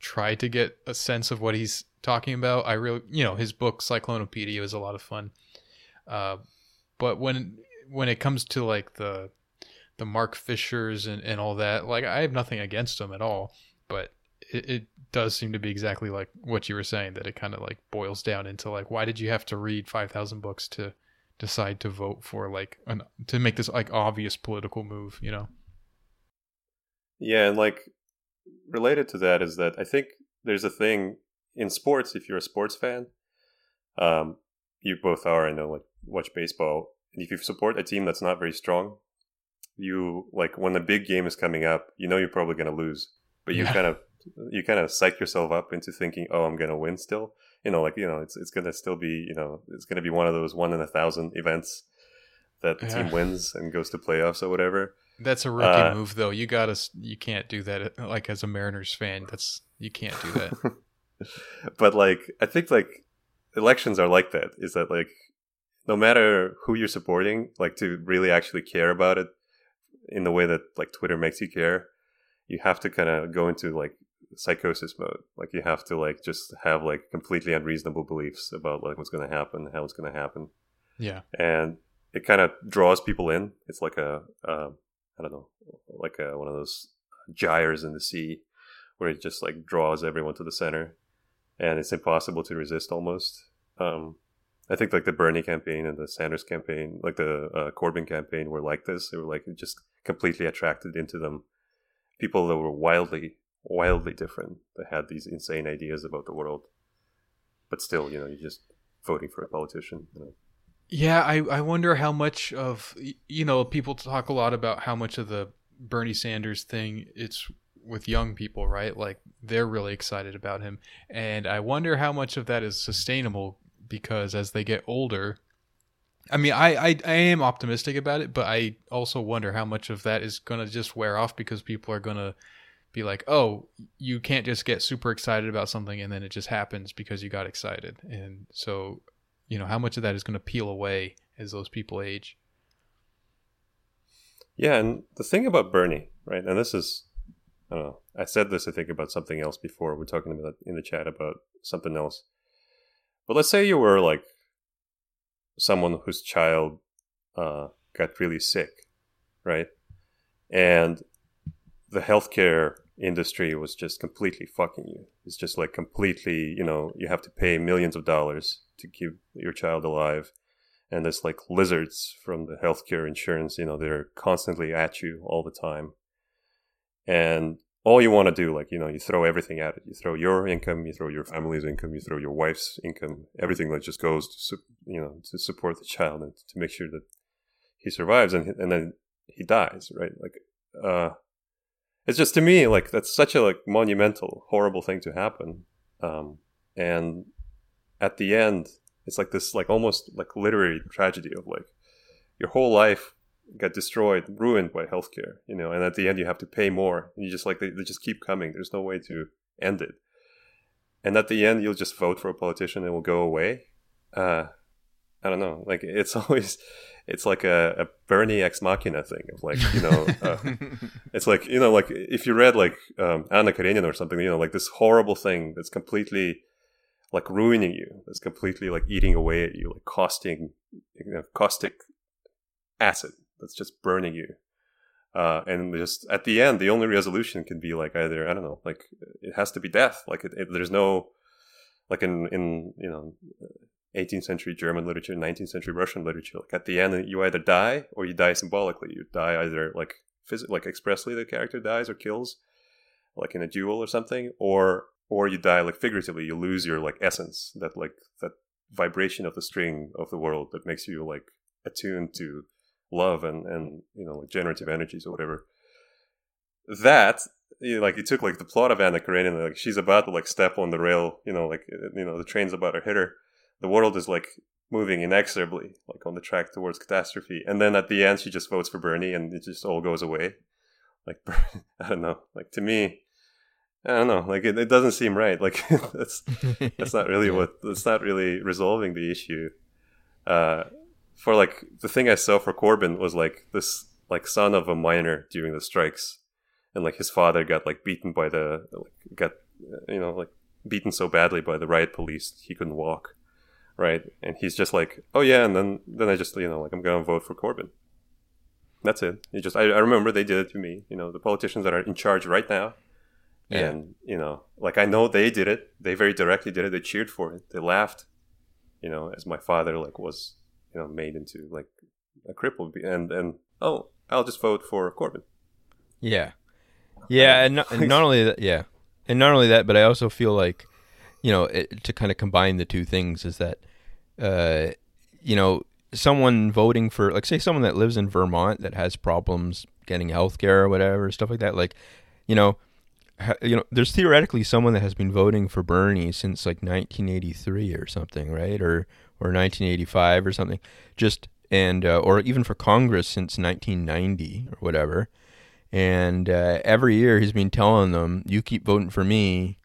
try to get a sense of what he's talking about. I really, you know, his book Cyclonopedia is a lot of fun. Uh, but when when it comes to like the the Mark Fishers and, and all that, like I have nothing against them at all, but it, it does seem to be exactly like what you were saying that it kind of like boils down into like why did you have to read 5000 books to decide to vote for like an to make this like obvious political move, you know? Yeah, and like related to that is that I think there's a thing in sports. If you're a sports fan, um, you both are. I know, like watch baseball, and if you support a team that's not very strong, you like when the big game is coming up, you know you're probably going to lose, but you Yeah. kind of you kind of psych yourself up into thinking, oh, I'm going to win still. You know, like you know, it's it's going to still be you know it's going to be one of those one in a thousand events that the team wins and goes to playoffs or whatever. That's a rookie Uh, move though. You got to you can't do that like as a Mariners fan. That's you can't do that. but like I think like elections are like that. Is that like no matter who you're supporting, like to really actually care about it in the way that like Twitter makes you care, you have to kind of go into like psychosis mode. Like you have to like just have like completely unreasonable beliefs about like what's going to happen, how it's going to happen, yeah. and it kind of draws people in. It's like a uh, I don't know, like a, one of those gyres in the sea where it just like draws everyone to the center, and it's impossible to resist almost. Um, I think like the Bernie campaign and the Sanders campaign, like the uh, Corbyn campaign, were like this. They were like just completely attracted into them. People that were wildly, wildly different. That had these insane ideas about the world, but still, you know, you're just voting for a politician. You know. Yeah, I, I wonder how much of you know people talk a lot about how much of the Bernie Sanders thing it's with young people, right? Like they're really excited about him, and I wonder how much of that is sustainable because as they get older, I mean, I I, I am optimistic about it, but I also wonder how much of that is going to just wear off because people are going to be like, oh, you can't just get super excited about something and then it just happens because you got excited, and so you know how much of that is going to peel away as those people age? Yeah and the thing about bernie right and this is i don't know i said this i think about something else before we're talking about in the chat about something else but let's say you were like someone whose child uh, got really sick right and the healthcare industry was just completely fucking you. It's just like completely, you know, you have to pay millions of dollars to keep your child alive. And there's like lizards from the healthcare insurance, you know, they're constantly at you all the time. And all you want to do, like, you know, you throw everything at it. You throw your income, you throw your family's income, you throw your wife's income, everything that just goes to, you know, to support the child and to make sure that he survives and, and then he dies, right? Like, uh, it's just to me like that's such a like monumental horrible thing to happen um, and at the end it's like this like almost like literary tragedy of like your whole life got destroyed ruined by healthcare you know and at the end you have to pay more. And you just like they, they just keep coming. There's no way to end it. And at the end you'll just vote for a politician and it will go away. Uh i don't know. Like it's always it's like a, a Bernie ex machina thing of like you know uh, it's like you know like if you read like um, Anna Karenina or something you know like this horrible thing that's completely like ruining you that's completely like eating away at you like costing you know, caustic acid that's just burning you uh, and just at the end the only resolution can be like either I don't know like it has to be death like it, it, there's no like in in you know 18th century German literature, 19th century Russian literature. Like at the end, you either die or you die symbolically. You die either like phys- like expressly, the character dies or kills, like in a duel or something, or or you die like figuratively. You lose your like essence, that like that vibration of the string of the world that makes you like attuned to love and and you know like generative energies or whatever. That you know, like it took like the plot of Anna Karenina, like she's about to like step on the rail, you know, like you know the train's about to hit her the world is like moving inexorably, like on the track towards catastrophe. And then at the end, she just votes for Bernie, and it just all goes away. Like I don't know. Like to me, I don't know. Like it, it doesn't seem right. Like that's that's not really what. That's not really resolving the issue. Uh, for like the thing I saw for Corbyn was like this like son of a miner during the strikes, and like his father got like beaten by the like, got you know like beaten so badly by the riot police he couldn't walk right? And he's just like, oh yeah, and then then I just you know like I'm gonna vote for Corbyn. That's it. You just I, I remember they did it to me. You know the politicians that are in charge right now, yeah. and you know like I know they did it. They very directly did it. They cheered for it. They laughed. You know, as my father like was you know made into like a cripple, and and oh I'll just vote for Corbyn. Yeah, yeah, and not, and not only that, yeah, and not only that, but I also feel like you know, it, to kind of combine the two things is that, uh, you know, someone voting for, like, say, someone that lives in Vermont that has problems getting health care or whatever, stuff like that, like, you know, ha, you know, there's theoretically someone that has been voting for Bernie since like 1983 or something, right? Or or 1985 or something. Just and uh, or even for Congress since 1990 or whatever. And uh, every year he's been telling them, "You keep voting for me,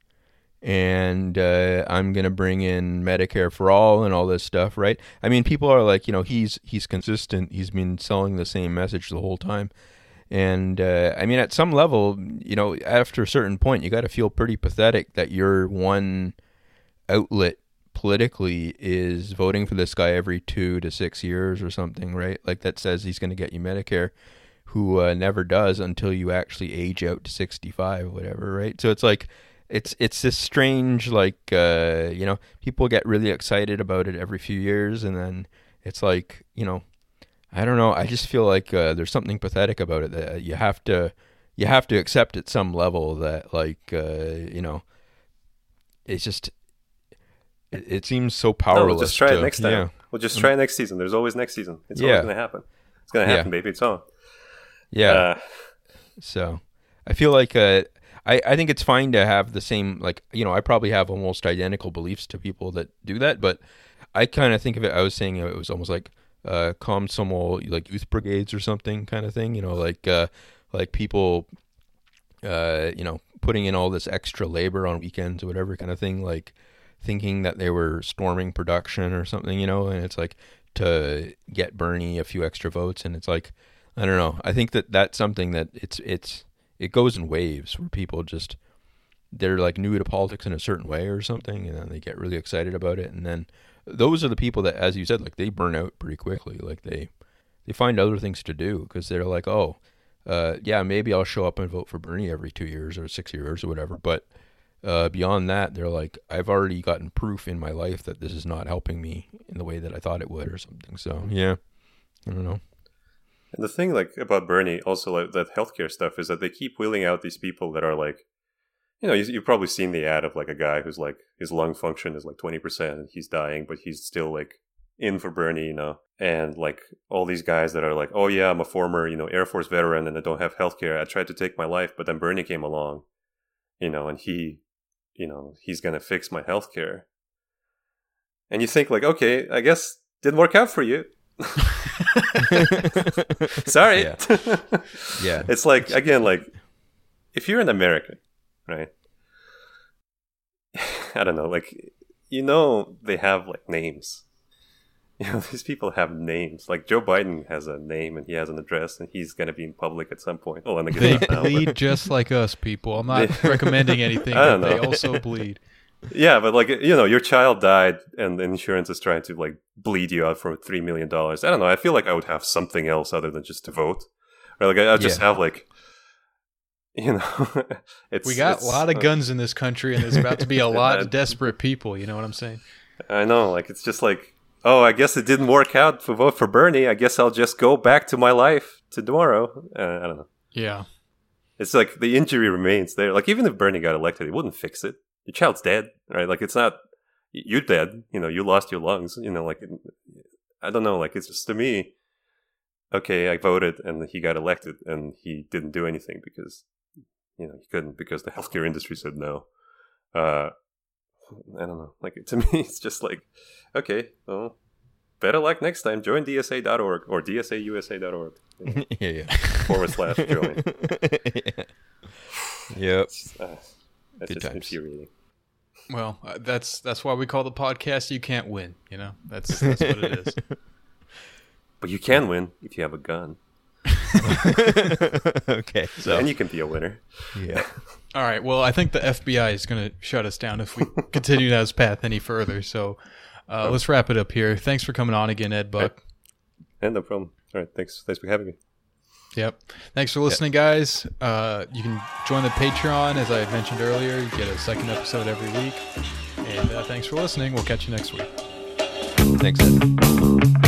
and uh, I'm gonna bring in Medicare for all and all this stuff, right? I mean, people are like, you know, he's he's consistent. He's been selling the same message the whole time, and uh, I mean, at some level, you know, after a certain point, you got to feel pretty pathetic that your one outlet politically is voting for this guy every two to six years or something, right? Like that says he's going to get you Medicare, who uh, never does until you actually age out to 65 or whatever, right? So it's like it's it's this strange like uh, you know people get really excited about it every few years and then it's like you know I don't know I just feel like uh, there's something pathetic about it that you have to you have to accept at some level that like uh, you know it's just it, it seems so powerless. No, we'll just try to, it next time. Yeah. We'll just try it next season. There's always next season. It's Yeah. always gonna happen. It's gonna happen, baby. It's on. Yeah. Uh, So I feel like uh, I I think it's fine to have the same like you know I probably have almost identical beliefs to people that do that, but I kind of think of it. I was saying it was almost like uh, Komsomol, like youth brigades or something kind of thing. You know, like uh, like people, uh, you know, putting in all this extra labor on weekends or whatever kind of thing, like thinking that they were storming production or something. You know, and it's like to get Bernie a few extra votes, and it's like I don't know. I think that that's something that it's it's it goes in waves where people just they're like new to politics in a certain way or something, and then they get really excited about it, and then those are the people that, as you said, like they burn out pretty quickly. Like they they find other things to do because they're like, oh, uh, yeah, maybe I'll show up and vote for Bernie every two years or six years or whatever, but. Uh, beyond that, they're like, I've already gotten proof in my life that this is not helping me in the way that I thought it would, or something. So, yeah, I don't know. And the thing like about Bernie, also like that healthcare stuff, is that they keep wheeling out these people that are like, you know, you, you've probably seen the ad of like a guy who's like his lung function is like twenty percent, and he's dying, but he's still like in for Bernie, you know, and like all these guys that are like, oh yeah, I'm a former, you know, Air Force veteran, and I don't have healthcare. I tried to take my life, but then Bernie came along, you know, and he, you know, he's gonna fix my healthcare. And you think like, okay, I guess didn't work out for you. Sorry. Yeah. Yeah. It's like again, like if you're an American, right? I don't know, like you know they have like names. You know, these people have names. Like Joe Biden has a name and he has an address and he's gonna be in public at some point. Oh, me They now. but- bleed just like us, people. I'm not recommending anything, I don't they know. also bleed. Yeah, but like you know, your child died and the insurance is trying to like bleed you out for three million dollars. I don't know. I feel like I would have something else other than just to vote. Or like I, I just Yeah. have like you know it's We got a lot of guns in this country, and there's about to be a lot of desperate people. You know what I'm saying? I know, like it's just like, oh, I guess it didn't work out for vote for Bernie. I guess I'll just go back to my life to tomorrow. Uh, I don't know. Yeah. It's like the injury remains there. Like even if Bernie got elected, it wouldn't fix it. Your child's dead, right? Like it's not you're dead. You know, you lost your lungs. You know, like I don't know. Like it's just to me. Okay, I voted and he got elected, and he didn't do anything because you know he couldn't because the healthcare industry said no. Uh, I don't know. Like to me, it's just like, okay, well, better luck next time. Join DSA.org or DSAUSA.org yeah, yeah. forward slash join. yeah. Yep. Uh, that's Good just times. infuriating. Well, uh, that's that's why we call the podcast "You Can't Win." You know, that's that's what it is. But you can win if you have a gun, okay. So and you can be a winner. yeah. All right. Well, I think the FBI is going to shut us down if we continue down this path any further. So uh, let's wrap it up here. Thanks for coming on again, Ed Buck. And no problem. All right, thanks. Thanks for having me. Yep. Thanks for listening, guys. Uh, you can join the Patreon, as I mentioned earlier. You get a second episode every week. And uh, thanks for listening. We'll catch you next week. Thanks. Ed.